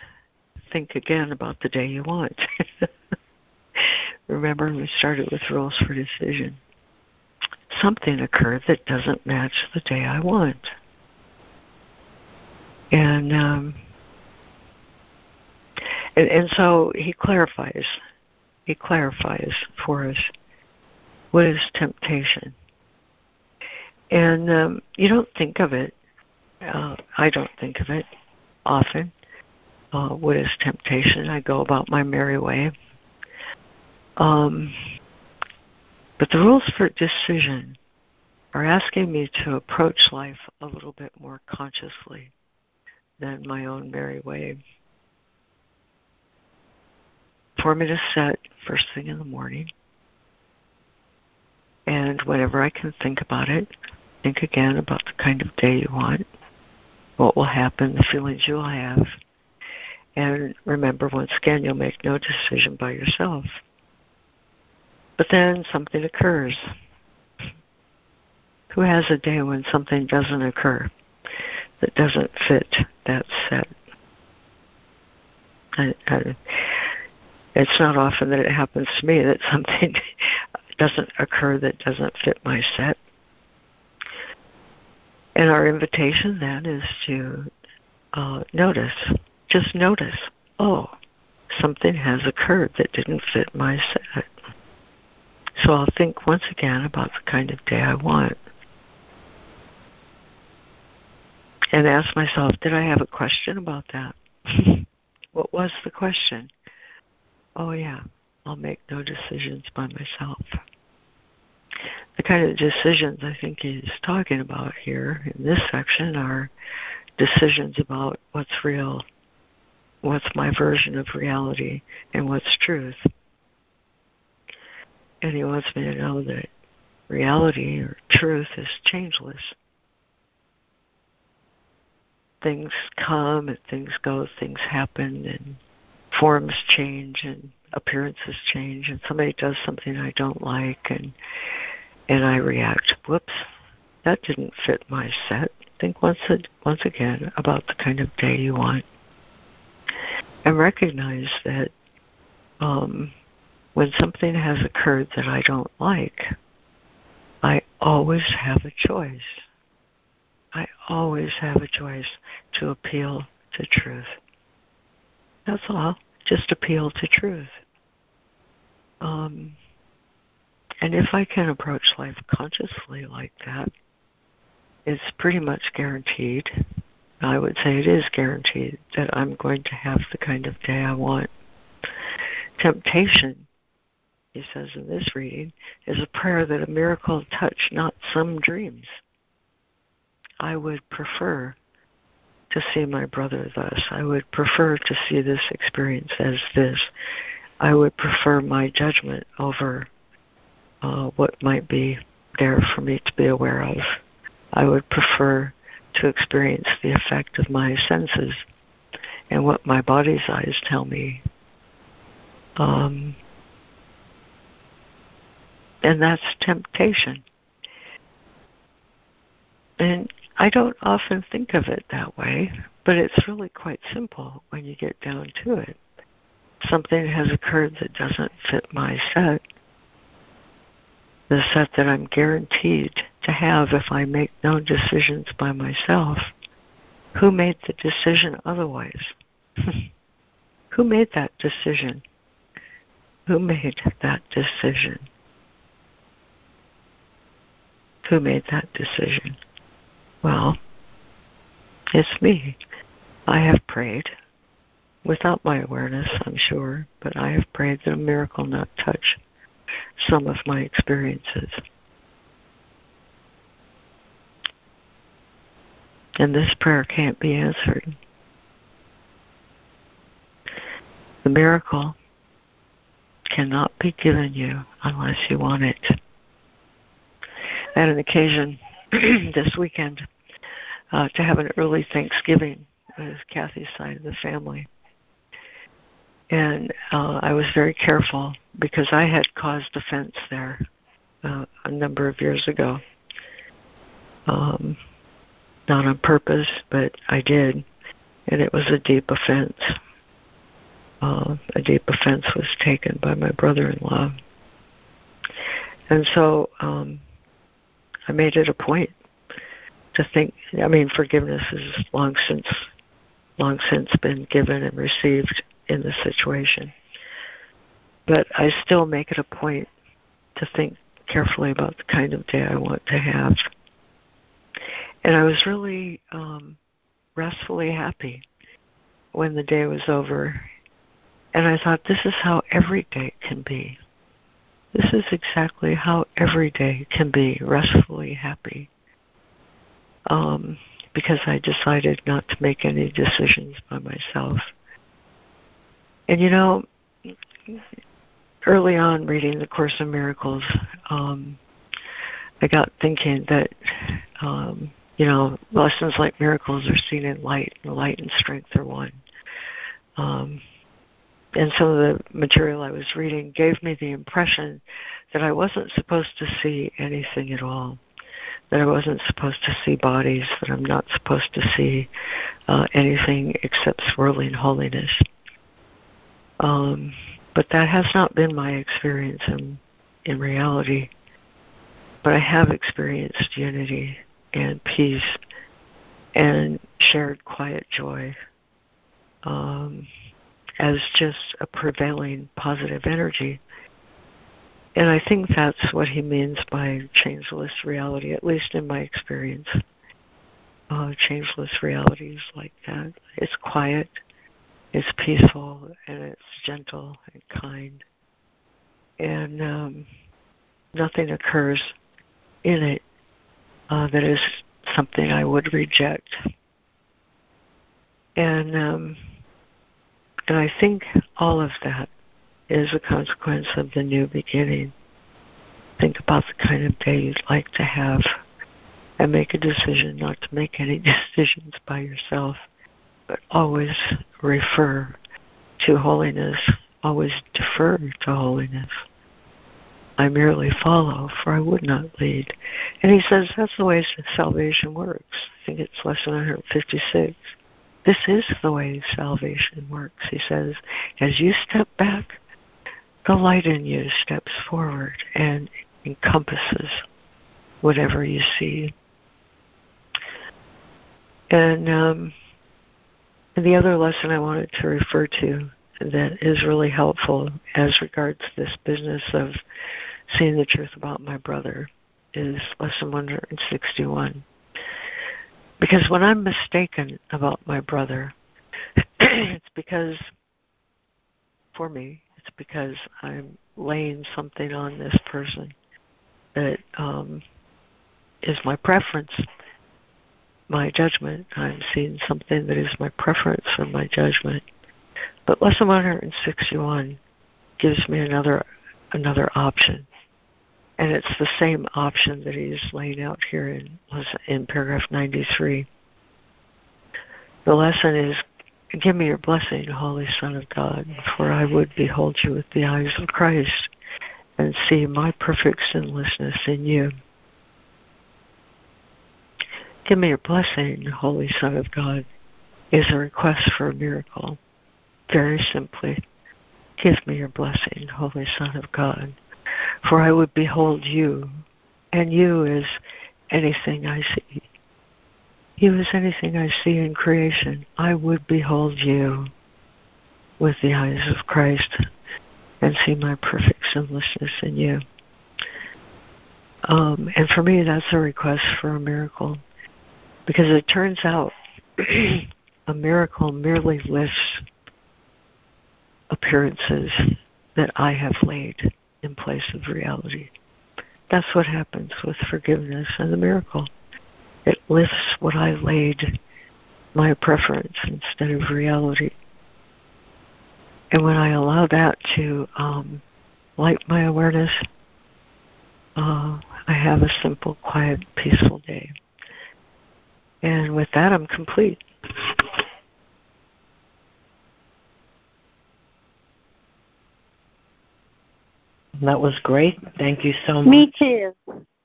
S1: think again about the day you want. <laughs> Remember, we started with rules for decision something occurred that doesn't match the day I want. And um, and, and so he clarifies. He clarifies for us what is temptation. And um, you don't think of it. Uh, I don't think of it often. Uh, what is temptation? I go about my merry way. Um, but the rules for decision are asking me to approach life a little bit more consciously than my own merry way. For me to set first thing in the morning, and whenever I can think about it, think again about the kind of day you want, what will happen, the feelings you'll have, and remember once again, you'll make no decision by yourself. But then something occurs. Who has a day when something doesn't occur that doesn't fit that set? I, I, it's not often that it happens to me that <laughs> something doesn't occur that doesn't fit my set. And our invitation then is to uh, notice, just notice, oh, something has occurred that didn't fit my set. So I'll think once again about the kind of day I want. And ask myself, did I have a question about that? <laughs> what was the question? Oh, yeah, I'll make no decisions by myself. The kind of decisions I think he's talking about here in this section are decisions about what's real, what's my version of reality, and what's truth and he wants me to know that reality or truth is changeless. Things come and things go, things happen, and forms change and appearances change, and somebody does something I don't like, and and I react. Whoops, that didn't fit my set. Think once a, once again about the kind of day you want, and recognize that um, when something has occurred that I don't like, I always have a choice. I always have a choice to appeal to truth. That's all. Just appeal to truth. Um, and if I can approach life consciously like that, it's pretty much guaranteed. I would say it is guaranteed that I'm going to have the kind of day I want. Temptation he says in this reading, is a prayer that a miracle touch not some dreams. I would prefer to see my brother thus. I would prefer to see this experience as this. I would prefer my judgment over uh, what might be there for me to be aware of. I would prefer to experience the effect of my senses and what my body's eyes tell me. Um, and that's temptation. And I don't often think of it that way, But it's really quite simple when you get down to it. Something has occurred that doesn't fit my set, the set that I'm guaranteed to have if I make no decisions by myself. Who made the decision otherwise? <laughs> Who made that decision? Who made that decision? Who made that decision? Well, it's me. I have prayed without my awareness, I'm sure, but I have prayed that a miracle not touch some of my experiences. And this prayer can't be answered. The miracle cannot be given you unless you want it. Had an occasion <clears throat> this weekend uh, to have an early Thanksgiving with Kathy's side of the family. And uh, I was very careful because I had caused offense there uh, a number of years ago. Um, not on purpose, but I did. And it was a deep offense. Uh, a deep offense was taken by my brother in law. And so um, I made it a point to think I mean forgiveness is long since long since been given and received in the situation. But I still make it a point to think carefully about the kind of day I want to have. And I was really um, restfully happy when the day was over. And I thought, this is how every day can be. This is exactly how every day can be restfully happy. Um, because I decided not to make any decisions by myself. And you know, early on reading the Course in Miracles, um, I got thinking that um, you know lessons like miracles are seen in light, and light and strength are one. Um, and some of the material I was reading gave me the impression that I wasn't supposed to see anything at all, that I wasn't supposed to see bodies, that I'm not supposed to see uh, anything except swirling holiness. Um, but that has not been my experience in, in reality. But I have experienced unity and peace and shared quiet joy um, as just a prevailing positive energy. And I think that's what he means by changeless reality, at least in my experience. Uh, changeless reality is like that. It's quiet, it's peaceful and it's gentle and kind. And um, nothing occurs in it uh, that is something I would reject. And um, and I think all of that is a consequence of the new beginning. Think about the kind of day you'd like to have and make a decision not to make any <laughs> decisions by yourself but always refer to holiness, always defer to holiness. I merely follow, for I would not lead. And he says that's the way salvation works. I think it's lesson 156. This is the way salvation works. He says, as you step back, the light in you steps forward and encompasses whatever you see. And um, the other lesson I wanted to refer to that is really helpful as regards this business of seeing the truth about my brother is lesson 161. Because when I'm mistaken about my brother, <clears throat> it's because, for me, it's because I'm laying something on this person that um, is my preference my judgment. I'm seeing something that is my preference or my judgment. But lesson 161 gives me another another option, and it's the same option that he's laying out here in in paragraph 93. The lesson is, "Give me your blessing, Holy Son of God, for I would behold you with the eyes of Christ, and see my perfect sinlessness in you." Give me your blessing, Holy Son of God, is a request for a miracle. Very simply, give me your blessing, Holy Son of God, for I would behold you, and you is anything I see. You is anything I see in creation. I would behold you with the eyes of Christ and see my perfect sinlessness in you. Um, and for me, that's a request for a miracle because it turns out <clears throat> a miracle merely lifts appearances that I have laid in place of reality. That's what happens with forgiveness and the miracle. It lifts what I laid my preference instead of reality. And when I allow that to um, light my awareness, uh, I have a simple, quiet, peaceful day. And with that, I'm complete.
S2: That was great. Thank you so much.
S4: Me too.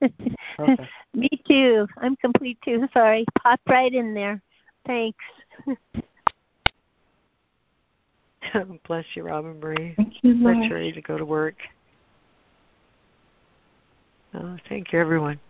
S4: <laughs> Me too. I'm complete too. Sorry. Pop right in there. Thanks. <laughs>
S1: Bless you, Robin Marie.
S5: Thank you, Lord.
S1: Let's ready to go to work. Oh, thank you, everyone.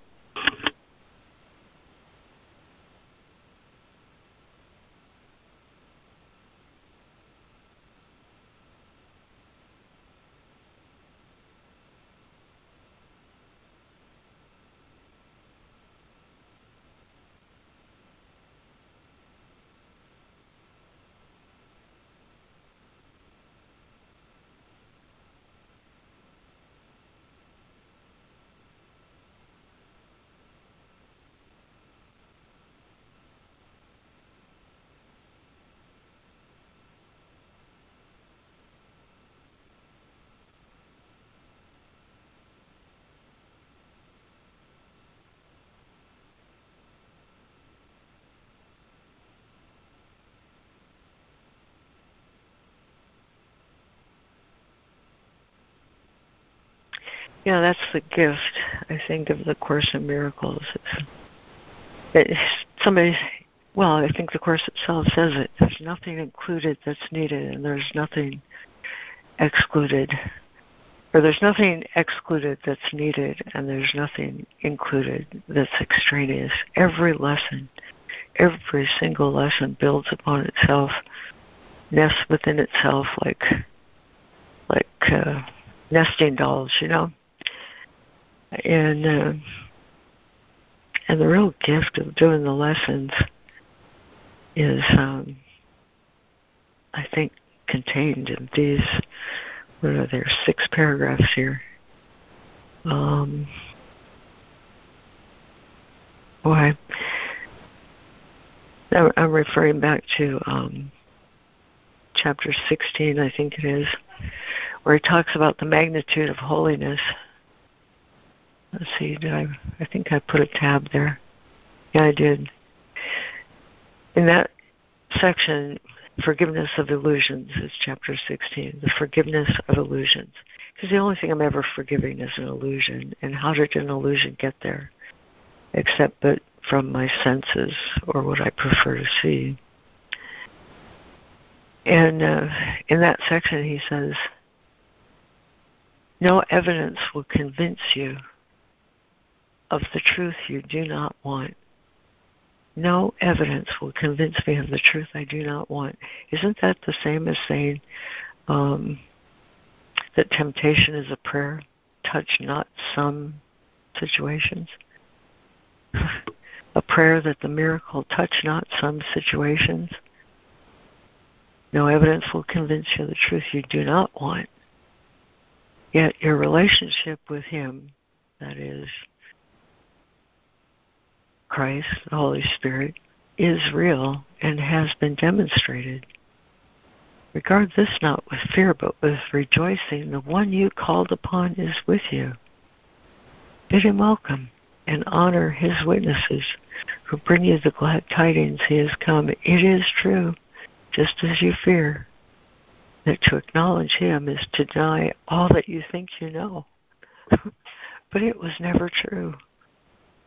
S1: Yeah, that's the gift, I think, of the Course in Miracles. It's, it's somebody, well, I think the Course itself says it. There's nothing included that's needed, and there's nothing excluded. Or there's nothing excluded that's needed, and there's nothing included that's extraneous. Every lesson, every single lesson builds upon itself, nests within itself like, like uh, nesting dolls, you know and uh, and the real gift of doing the lessons is, um, I think, contained in these. What are there? Six paragraphs here. Um, I'm referring back to um, chapter 16, I think it is, where he talks about the magnitude of holiness Let's see, did I? I think I put a tab there. Yeah, I did. In that section, forgiveness of illusions is chapter 16. The forgiveness of illusions, because the only thing I'm ever forgiving is an illusion. And how did an illusion get there? Except but from my senses or what I prefer to see. And uh, in that section, he says, "No evidence will convince you of the truth you do not want. No evidence will convince me of the truth I do not want. Isn't that the same as saying um, that temptation is a prayer? Touch not some situations. <laughs> a prayer that the miracle touch not some situations. No evidence will convince you of the truth you do not want. Yet your relationship with Him, that is, Christ, the Holy Spirit, is real and has been demonstrated. Regard this not with fear, but with rejoicing. The one you called upon is with you. Bid him welcome and honor his witnesses who bring you the glad tidings he has come. It is true, just as you fear, that to acknowledge him is to deny all that you think you know. <laughs> but it was never true.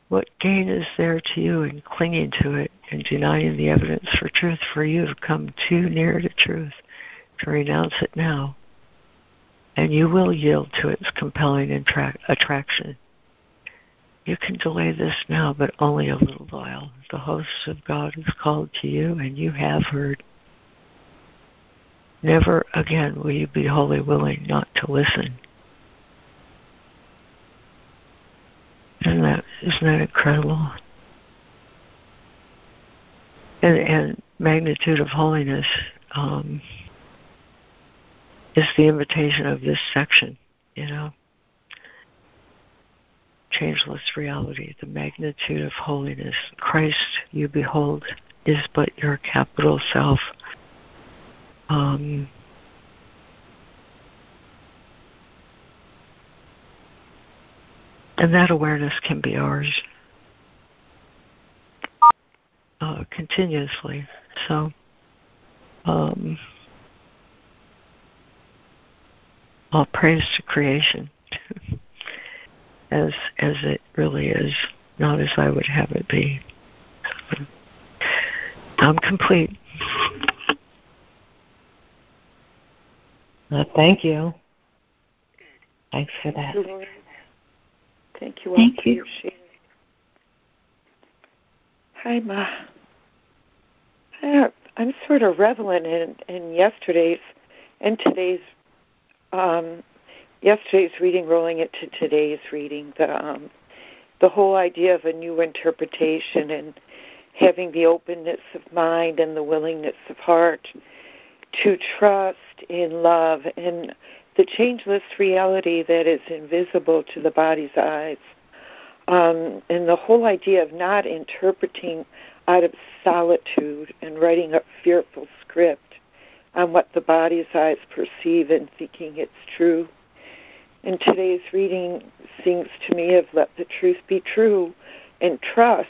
S1: What gain is there to you in clinging to it and denying the evidence for truth, for you have come too near to truth to renounce it now. And you will yield to its compelling attra- attraction. You can delay this now, but only a little while. The host of God is called to you, and you have heard. Never again will you be wholly willing not to listen. Isn't that isn't that incredible? And, and magnitude of holiness um, is the invitation of this section. You know, changeless reality, the magnitude of holiness. Christ, you behold, is but your capital self. Um, and that awareness can be ours uh, continuously. So, um, all praise to creation, <laughs> as as it really is, not as I would have it be. I'm complete.
S2: Uh, thank you. Thanks for that.
S8: Thank you, Thank you all
S7: Thank
S8: for
S7: you.
S8: your sharing. Hi, Ma. I- I'm sort of reveling in, in yesterday's and today's um, yesterday's reading, rolling it to today's reading. The um, the whole idea of a new interpretation and having the openness of mind and the willingness of heart to trust in love and the changeless reality that is invisible to the body's eyes. Um, and the whole idea of not interpreting out of solitude and writing a fearful script on what the body's eyes perceive and thinking it's true. And today's reading sings to me of let the truth be true and trust,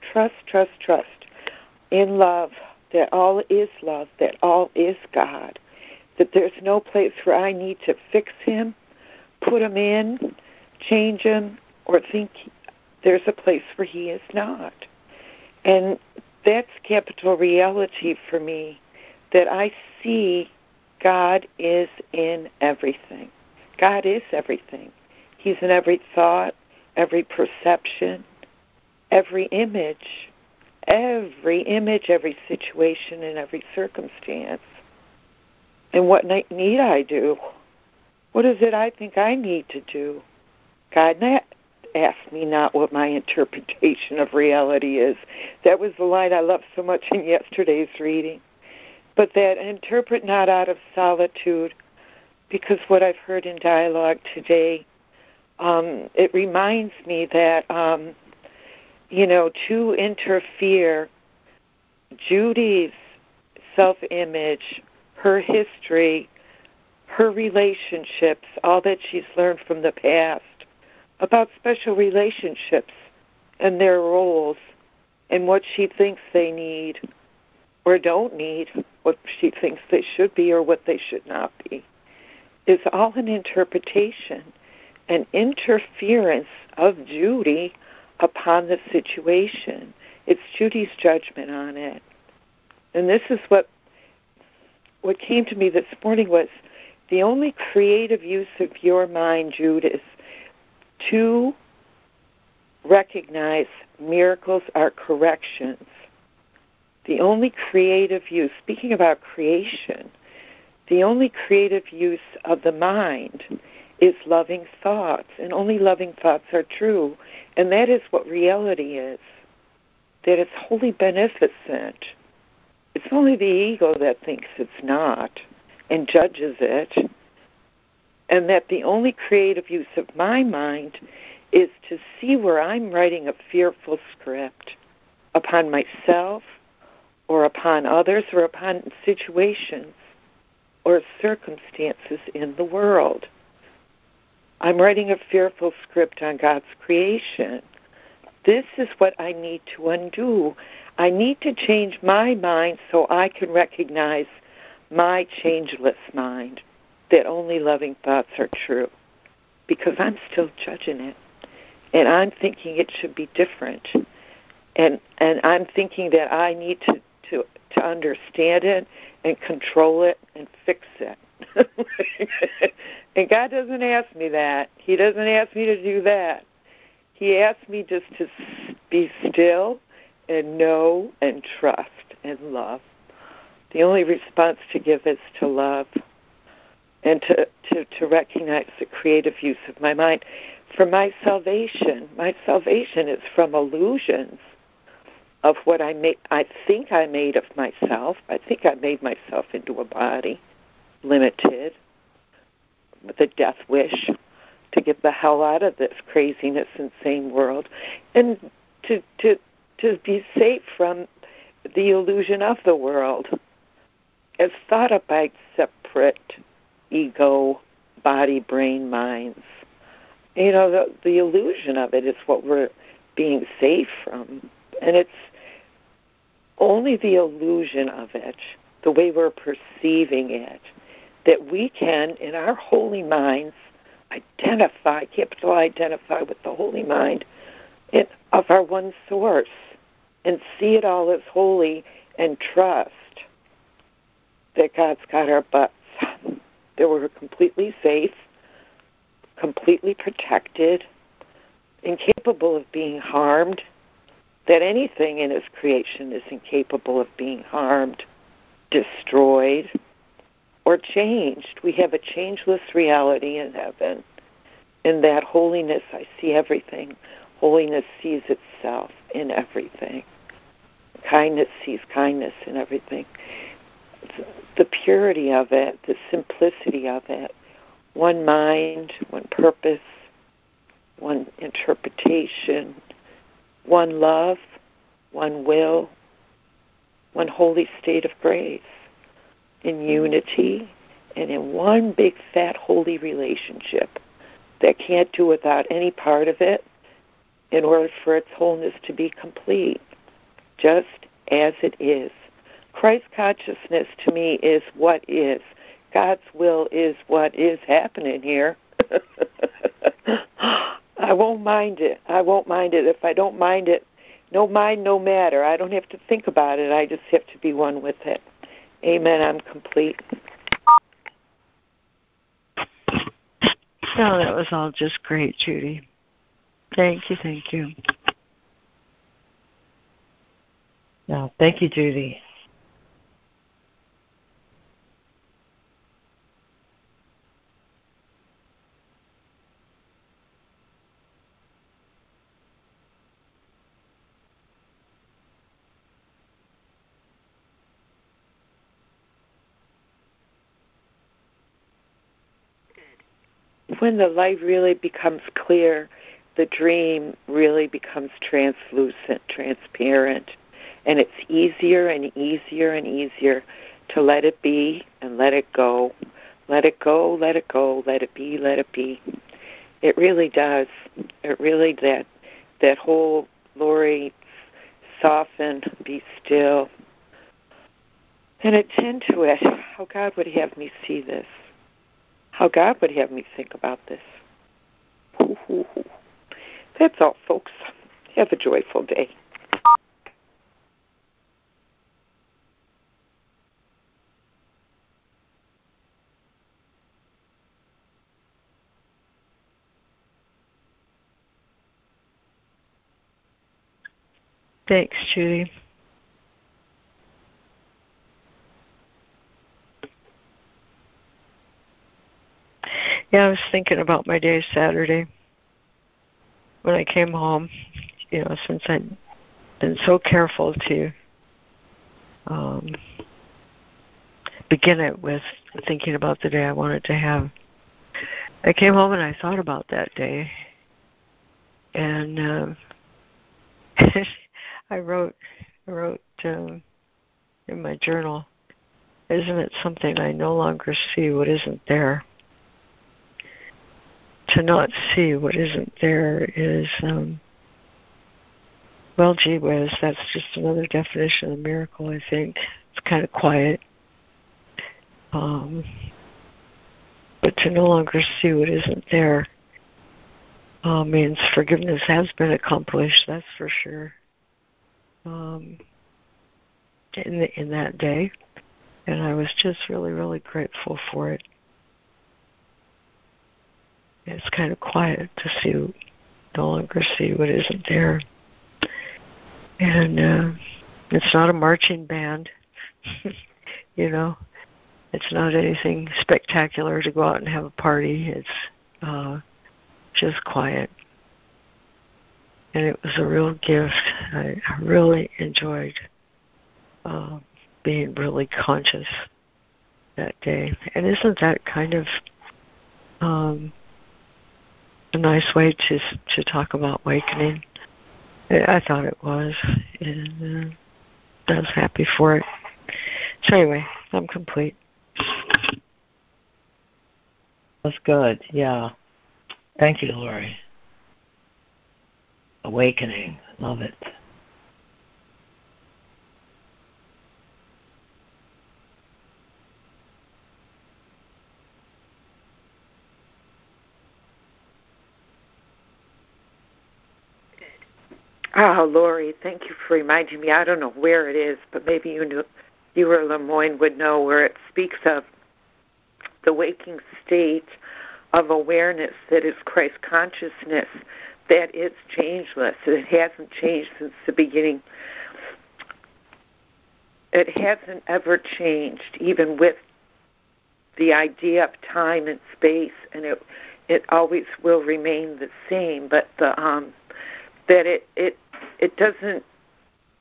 S8: trust, trust, trust in love that all is love, that all is God, that there's no place where I need to fix him, put him in, change him, or think there's a place where he is not. And that's capital reality for me, that I see God is in everything. God is everything. He's in every thought, every perception, every image, every image, every situation, and every circumstance. And what need I do? What is it I think I need to do? God not ask me not what my interpretation of reality is. That was the line I loved so much in yesterday's reading. But that interpret not out of solitude, because what I've heard in dialogue today, um, it reminds me that, um, you know, to interfere, Judy's self image, her history, her relationships, all that she's learned from the past about special relationships and their roles and what she thinks they need or don't need, what she thinks they should be or what they should not be, is all an interpretation, an interference of Judy upon the situation. It's Judy's judgment on it. And this is what what came to me this morning was the only creative use of your mind, Jude, is to recognize miracles are corrections. The only creative use, speaking about creation, the only creative use of the mind is loving thoughts, and only loving thoughts are true. And that is what reality is that it's wholly beneficent. It's only the ego that thinks it's not and judges it and that the only creative use of my mind is to see where I'm writing a fearful script upon myself or upon others or upon situations or circumstances in the world. I'm writing a fearful script on God's creation. This is what I need to undo. I need to change my mind so I can recognize my changeless mind that only loving thoughts are true because I'm still judging it and I'm thinking it should be different. and and I'm thinking that I need to to to understand it and control it and fix it. <laughs> and God doesn't ask me that. He doesn't ask me to do that. He asks me just to be still and know and trust and love. The only response to give is to love and to, to, to recognize the creative use of my mind. For my salvation, my salvation is from illusions of what I make I think I made of myself. I think I made myself into a body, limited, with a death wish to get the hell out of this craziness, insane world, and to to to be safe from the illusion of the world as thought of by separate ego, body, brain, minds. You know, the, the illusion of it is what we're being safe from. And it's only the illusion of it, the way we're perceiving it, that we can, in our holy minds, identify, capital identify with the holy mind in, of our one source and see it all as holy and trust that God's got our butts <laughs> that we're completely safe, completely protected, incapable of being harmed, that anything in His creation is incapable of being harmed, destroyed, or changed. We have a changeless reality in heaven. In that holiness, I see everything. Holiness sees itself in everything. Kindness sees kindness in everything. The purity of it, the simplicity of it, one mind, one purpose, one interpretation, one love, one will, one holy state of grace, in unity and in one big fat holy relationship that can't do without any part of it in order for its wholeness to be complete, just as it is. Christ consciousness to me is what is. God's will is what is happening here. <laughs> I won't mind it. I won't mind it. If I don't mind it, no mind, no matter. I don't have to think about it. I just have to be one with it. Amen. I'm complete.
S1: Oh, that was all just great, Judy. Thank you, thank you.
S2: No, thank you, Judy.
S8: when the light really becomes clear, the dream really becomes translucent, transparent, and it's easier and easier and easier to let it be and let it go. Let it go, let it go, let it be, let it be. It really does. It really that that whole Lori soften, be still, and attend to it. How God would have me see this how God would have me think about this. That's all, folks. Have a joyful day.
S1: Thanks, Judy. Yeah, I was thinking about my day Saturday when I came home. You know, since I'd been so careful to um, begin it with thinking about the day I wanted to have. I came home and I thought about that day, and um, <laughs> I wrote, wrote um, in my journal, "Isn't it something I no longer see what isn't there?" to not see what isn't there is um well gee whiz that's just another definition of miracle i think. It's kind of quiet. Um but to no longer see what isn't there uh, means forgiveness has been accomplished that's for sure um, in the, in that day, and I was just really really grateful for it. It's kind of quiet to see, no longer see what isn't there, and uh, it's not a marching band, <laughs> you know. It's not anything spectacular to go out and have a party. It's uh, just quiet and it was a real gift. I, really enjoyed uh, being really conscious that day. And isn't that kind of um, a nice way to to talk about awakening? I, thought it was, and uh, I was happy for it. So anyway, I'm complete.
S2: That's good. Yeah. Thank you, Laurie awakening. Love it.
S8: Oh, Laurie, thank you for reminding me. I don't know where it is, but maybe you knew, you or Lemoyne would know where it speaks of the waking state of awareness that is Christ consciousness that it's changeless. It hasn't changed since the beginning. It hasn't ever changed, even with the idea of time and space, and it it always will remain the same. But the um, that it it it doesn't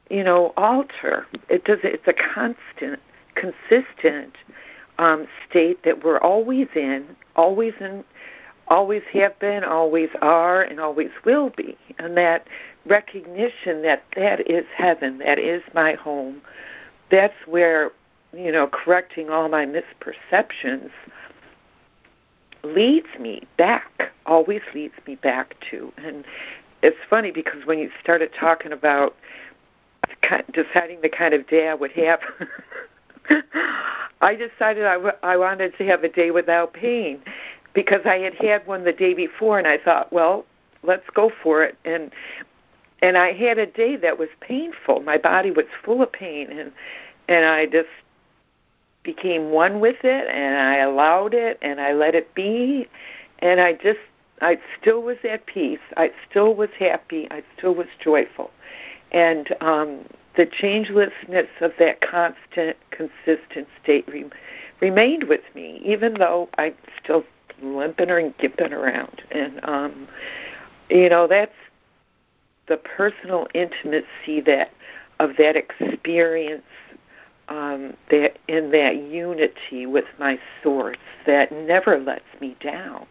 S8: you know alter. It does. It's a constant, consistent um, state that we're always in, always in always have been, always are, and always will be. And that recognition that that is heaven, that is my home, that's where, you know, correcting all my misperceptions leads me back, always leads me back to. And it's funny because when you started talking about deciding the kind of day I would have, <laughs> I decided I, w- I wanted to have a day without pain because I had had one the day before, and I thought, well, let's go for it. And and I had a day that was painful. My body was full of pain, and and I just became one with it, and I allowed it, and I let it be, and I just I still was at peace. I still was happy. I still was joyful, and um, the changelessness of that constant, consistent state re- remained with me, even though I still limping and gimping around. And um, you know, that's the personal intimacy that of that experience um, that in that unity with my source that never lets me down.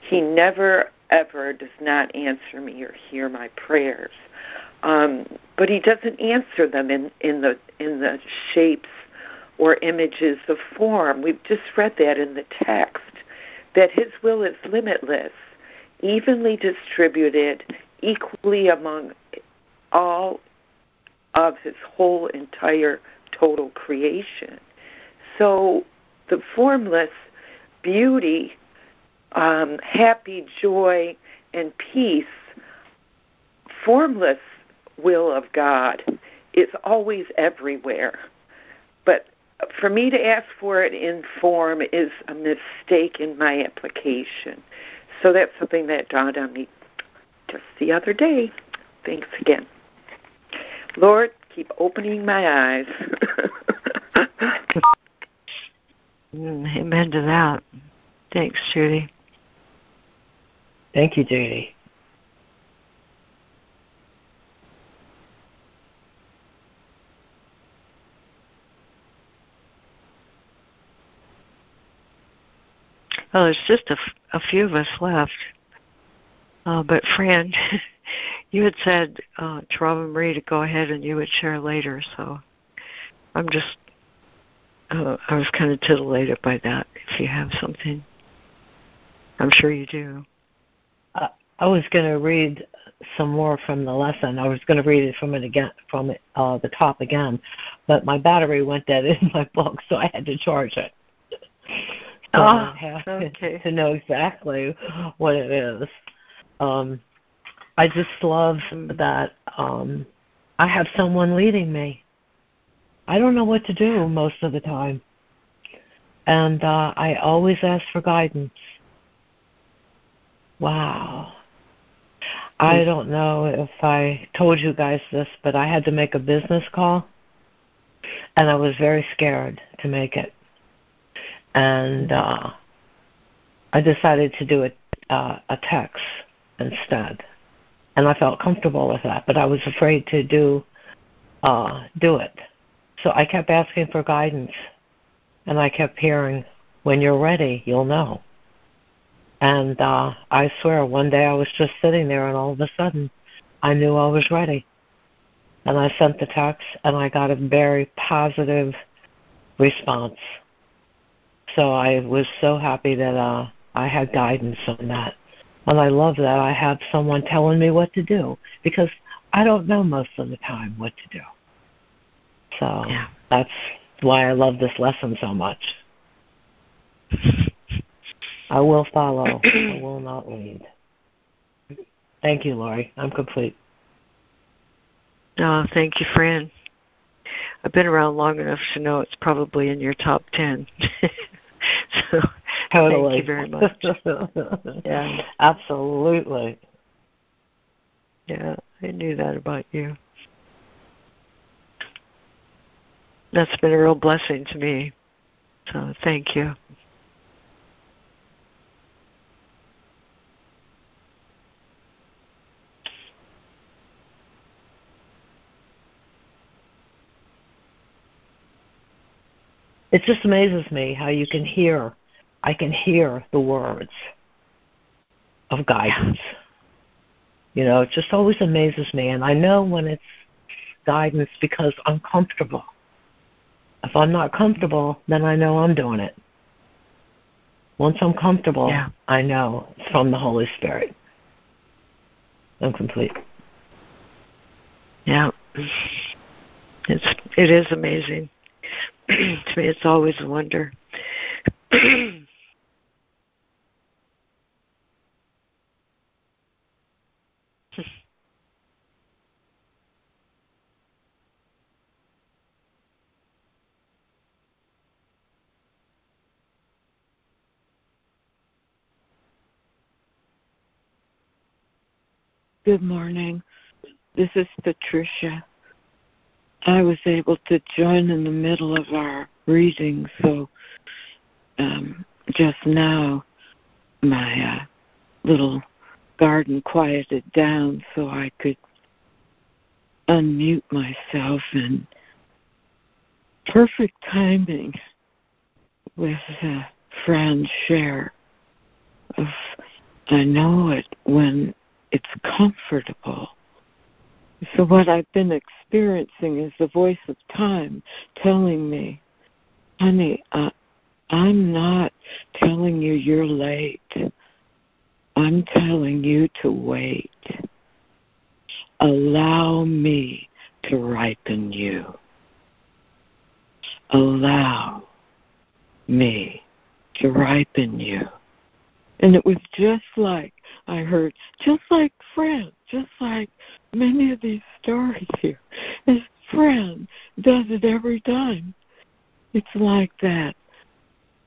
S8: He never ever does not answer me or hear my prayers. Um, but he doesn't answer them in, in the in the shapes or images of form. We've just read that in the text that His will is limitless, evenly distributed, equally among all of His whole entire total creation. So the formless beauty, um, happy joy, and peace, formless will of God is always everywhere. But for me to ask for it in form is a mistake in my application. So that's something that dawned on me just the other day. Thanks again. Lord, keep opening my eyes.
S1: Mm, <laughs> amen to that. Thanks, Judy.
S2: Thank you, Judy.
S1: Oh, there's just a, a few of us left. Uh, but Fran, <laughs> you had said uh, to Robin Marie to go ahead and you would share later, so I'm just, uh, I was kind of titillated by that. If you have something, I'm sure you do.
S2: Uh, I was going to read some more from the lesson. I was going to read it from it again, from uh, the top again, but my battery went dead <laughs> in my book, so I had to charge it. Oh, have okay. <laughs> to know exactly what it is. Um, I just love that um, I have someone leading me. I don't know what to do most of the time. And uh, I always ask for guidance. Wow. I don't know if I told you guys this, but I had to make a business call, and I was very scared to make it. And uh, I decided to do a, uh, a text instead, and I felt comfortable with that. But I was afraid to do uh, do it, so I kept asking for guidance, and I kept hearing, "When you're ready, you'll know." And uh, I swear, one day I was just sitting there, and all of a sudden, I knew I was ready. And I sent the text, and I got a very positive response. So I was so happy that uh, I had guidance on that. And I love that I have someone telling me what to do because I don't know most of the time what to do. So yeah. that's why I love this lesson so much. <laughs> I will follow. I will not lead. Thank you, Laurie. I'm complete.
S1: Oh, thank you, Fran. I've been around long enough to know it's probably in your top ten. <laughs> <laughs> <laughs> so totally. thank you very much. <laughs>
S2: yeah, absolutely.
S1: Yeah, I knew that about you. That's been a real blessing to me. So thank you.
S2: It just amazes me how you can hear I can hear the words of guidance. You know, it just always amazes me and I know when it's guidance because I'm comfortable. If I'm not comfortable, then I know I'm doing it. Once I'm comfortable, yeah. I know it's from the Holy Spirit. I'm complete.
S1: Yeah. It's it is amazing. To me, it's always a wonder.
S9: Good morning. This is Patricia. I was able to join in the middle of our reading, so um, just now my uh, little garden quieted down so I could unmute myself and perfect timing with uh, Fran's share of I know it when it's comfortable so, what I've been experiencing is the voice of time telling me, honey, uh, I'm not telling you you're late. I'm telling you to wait. Allow me to ripen you. Allow me to ripen you. And it was just like I heard, just like Fran, just like many of these stories here. His friend does it every time. It's like that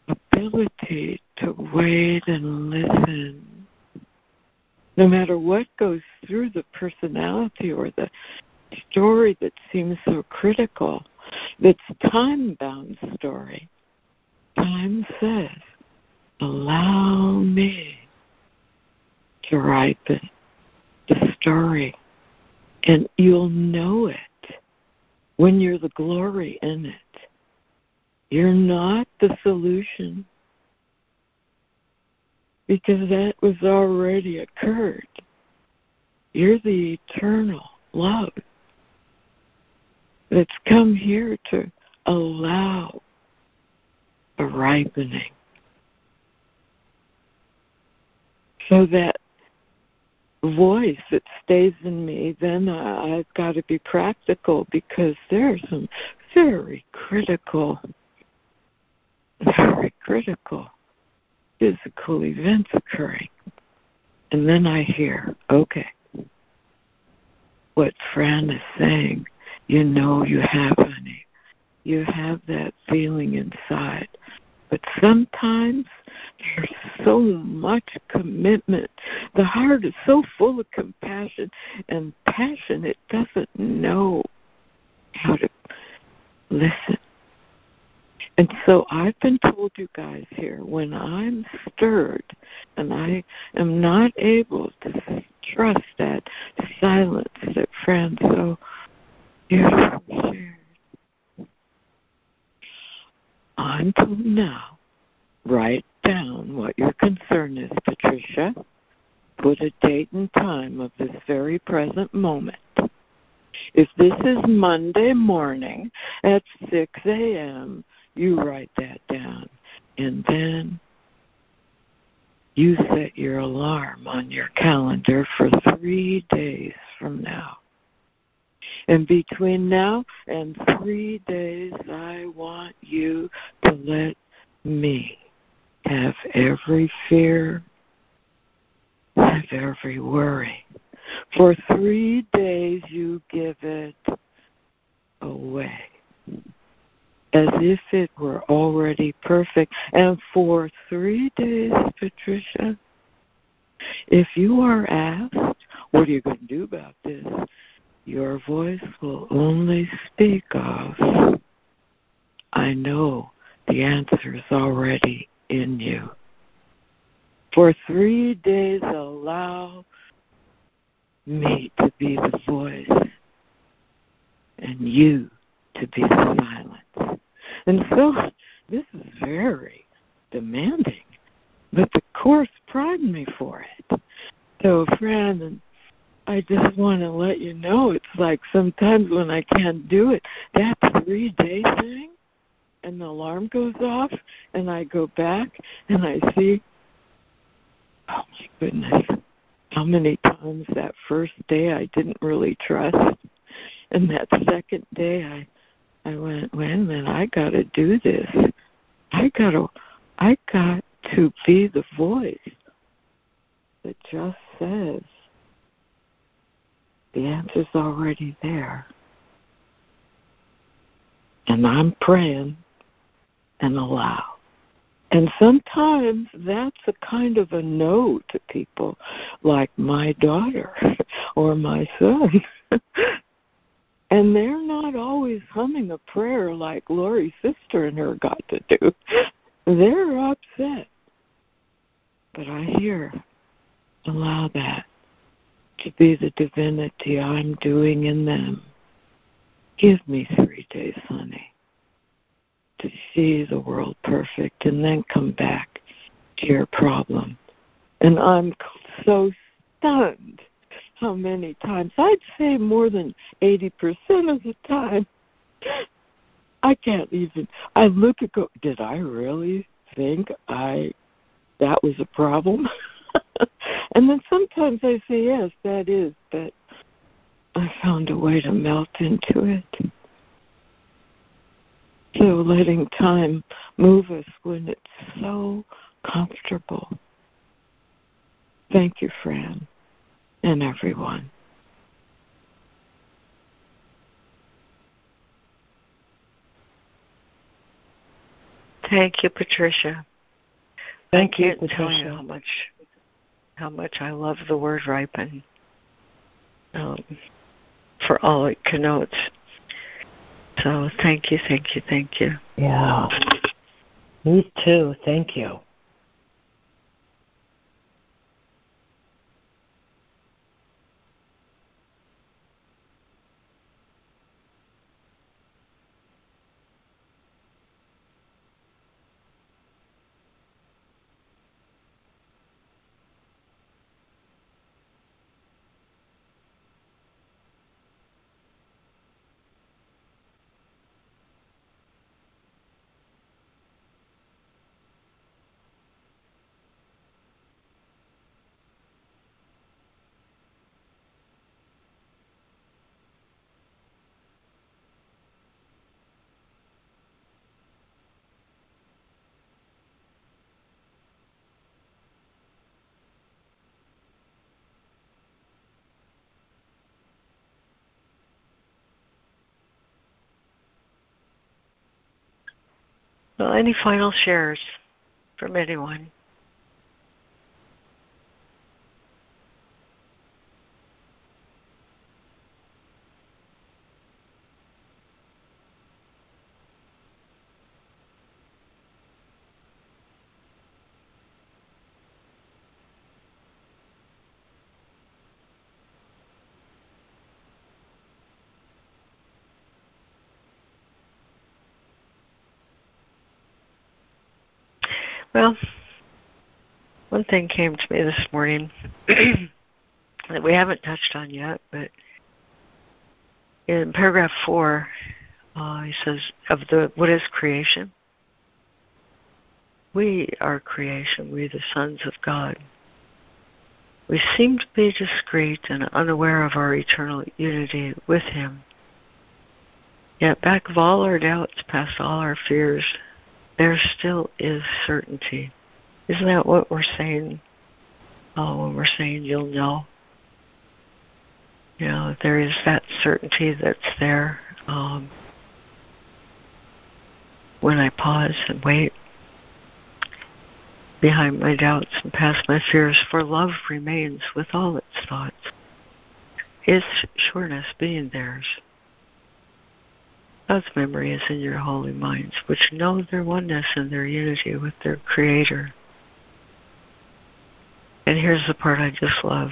S9: ability to wait and listen. No matter what goes through the personality or the story that seems so critical, that's time bound story. Time says, allow me to ripen the story. And you'll know it when you're the glory in it. You're not the solution because that was already occurred. You're the eternal love that's come here to allow a ripening so that voice that stays in me, then I, I've got to be practical because there are some very critical, very critical physical events occurring. And then I hear, okay, what Fran is saying. You know you have, honey. You have that feeling inside. But sometimes there's so much commitment. The heart is so full of compassion and passion, it doesn't know how to listen. And so I've been told you guys here when I'm stirred and I am not able to trust that silence that Fran so beautifully shared. I'm now, write down what your concern is, Patricia. Put a date and time of this very present moment. If this is Monday morning at 6 a.m., you write that down. And then you set your alarm on your calendar for three days from now. And between now and three days, I want you to let me have every fear, have every worry. For three days, you give it away as if it were already perfect. And for three days, Patricia, if you are asked, what are you going to do about this? Your voice will only speak of, I know the answer is already in you. For three days, allow me to be the voice and you to be the silence. And so this is very demanding, but the course primed me for it. So, friend, I just want to let you know it's like sometimes when I can't do it, that three day thing, and the alarm goes off, and I go back and I see, oh my goodness, how many times that first day I didn't really trust, and that second day I I went, wait a minute, I got to do this. I got to, I got to be the voice that just says the answer's already there. And I'm praying and allow. And sometimes that's a kind of a no to people like my daughter <laughs> or my son. <laughs> And they're not always humming a prayer like Laurie's sister and her got to do. <laughs> They're upset. But I hear, allow that to be the divinity I'm doing in them. Give me three days, honey, to see the world perfect and then come back to your problem. And I'm so stunned how many times. I'd say more than 80% of the time. I can't even. I look at go. Did I really think I that was a problem? <laughs> <laughs> and then sometimes I say yes, that is. But I found a way to melt into it. So letting time move us when it's so comfortable. Thank you, Fran and everyone.
S1: Thank you, Patricia.
S2: Thank
S1: I
S2: you,
S1: can't
S2: Patricia.
S1: tell you how much how much I love the word ripen um, for all it connotes. So thank you, thank you, thank you.
S2: Yeah. Me too. Thank you.
S1: Well, any final shares from anyone? Well, one thing came to me this morning <clears throat> that we haven't touched on yet, but in paragraph four, uh, he says of the what is creation. We are creation. We, the sons of God. We seem to be discrete and unaware of our eternal unity with Him. Yet, back of all our doubts, past all our fears, there still is certainty. Isn't that what we're saying uh, when we're saying you'll know? You know, there is that certainty that's there um, when I pause and wait behind my doubts and past my fears, for love remains with all its thoughts, its sureness being theirs. God's memory is in your holy minds, which know their oneness and their unity with their Creator. And here's the part I just love.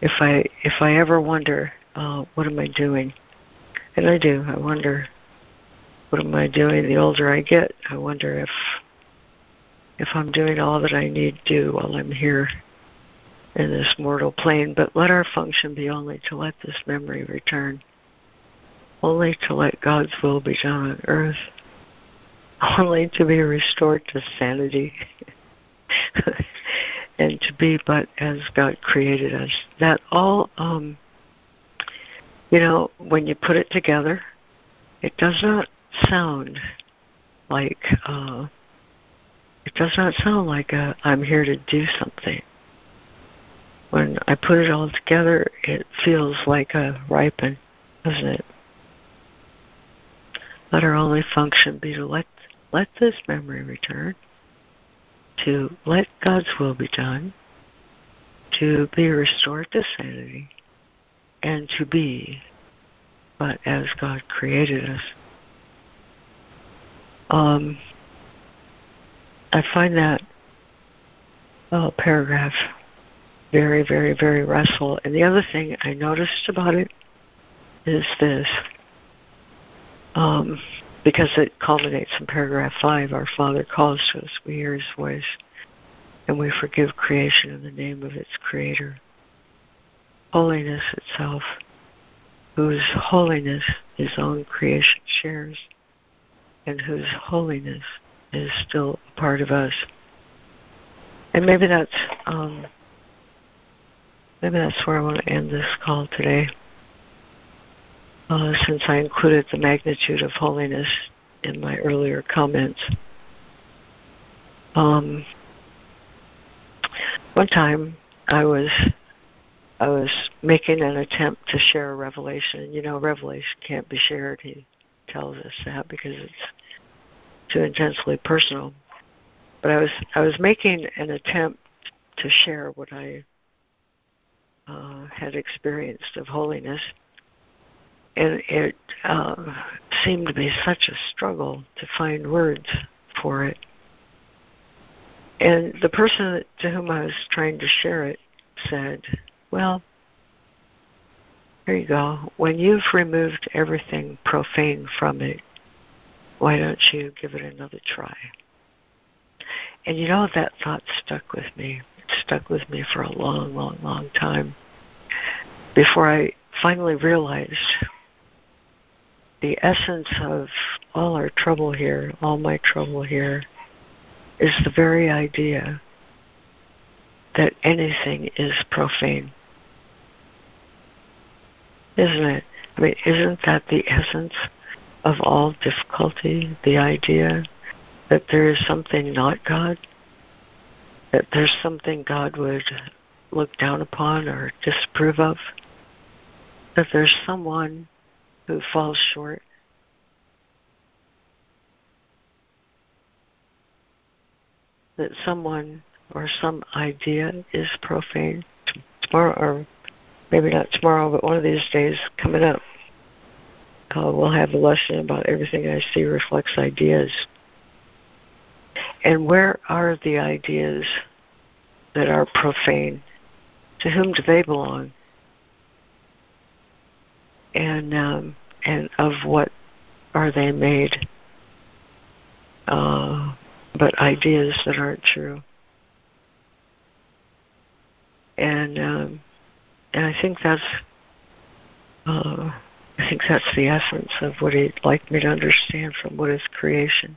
S1: If I if I ever wonder, uh, what am I doing? And I do. I wonder, what am I doing? The older I get, I wonder if if I'm doing all that I need to do while I'm here in this mortal plane. But let our function be only to let this memory return only to let God's will be done on earth, only to be restored to sanity, <laughs> and to be but as God created us. That all, um, you know, when you put it together, it does not sound like uh, it does not sound like a, I'm here to do something. When I put it all together, it feels like a ripen, doesn't it? Let our only function be to let let this memory return, to let God's will be done, to be restored to sanity, and to be but as God created us. Um, I find that oh, paragraph very, very, very restful. And the other thing I noticed about it is this um, because it culminates in paragraph 5 Our Father calls to us, we hear His voice, and we forgive creation in the name of its Creator. Holiness itself, whose holiness His own creation shares, and whose holiness is still a part of us. And maybe that's um, maybe that's where I want to end this call today uh, since I included the magnitude of holiness in my earlier comments. Um, one time I was I was making an attempt to share a revelation. You know, revelation can't be shared. He tells us that because it's too intensely personal. But I was I was making an attempt to share what I uh, had experienced of holiness, and it uh, seemed to be such a struggle to find words for it. And the person to whom I was trying to share it said, Well, here you go. When you've removed everything profane from it, why don't you give it another try? And you know, that thought stuck with me. It stuck with me for a long, long, long time before I finally realized the essence of all our trouble here, all my trouble here, is the very idea that anything is profane. Isn't it? I mean, isn't that the essence of all difficulty? The idea that there is something not God? That there's something God would look down upon or disapprove of? That there's someone who falls short. that someone or some idea is profane tomorrow, or maybe not tomorrow, but one of these days coming up, uh, we'll have a lesson about everything I see reflects ideas. And where are the ideas that are profane? To whom do they belong? And um, and of what are they made? Uh, but ideas that aren't true. And um, and I think that's uh, I think that's the essence of what he'd like me to understand from what is creation.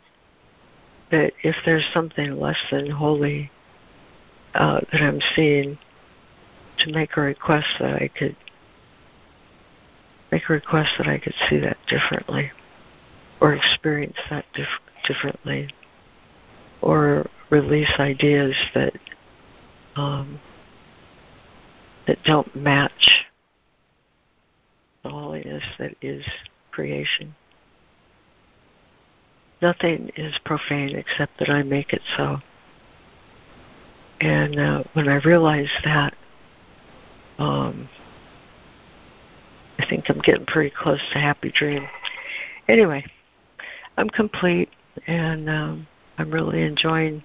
S1: That if there's something less than holy uh, that I'm seeing, to make a request that I could make a request that I could see that differently, or experience that dif- differently, or release ideas that um, that don't match the holiness that is creation. Nothing is profane except that I make it so. And uh, when I realize that, um, I think I'm getting pretty close to happy dream. Anyway, I'm complete, and um, I'm really enjoying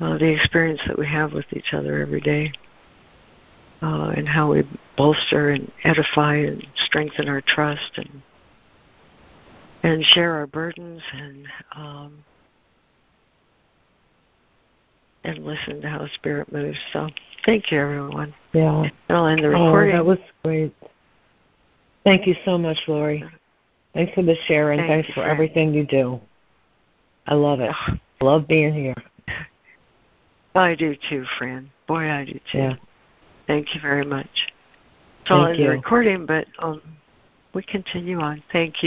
S1: uh, the experience that we have with each other every day uh, and how we bolster and edify and strengthen our trust and and share our burdens and um, and listen to how the Spirit moves. So thank you, everyone.
S2: Yeah.
S1: And I'll end the recording.
S2: Oh, that was great. Thank you so much, Laurie. Thanks for the share and
S1: Thank
S2: thanks for everything you do. I love it. love being here.
S1: I do too, friend. Boy, I do too.
S2: Yeah.
S1: Thank you very much. It's
S2: Thank
S1: end the recording, but um, we continue on. Thank you.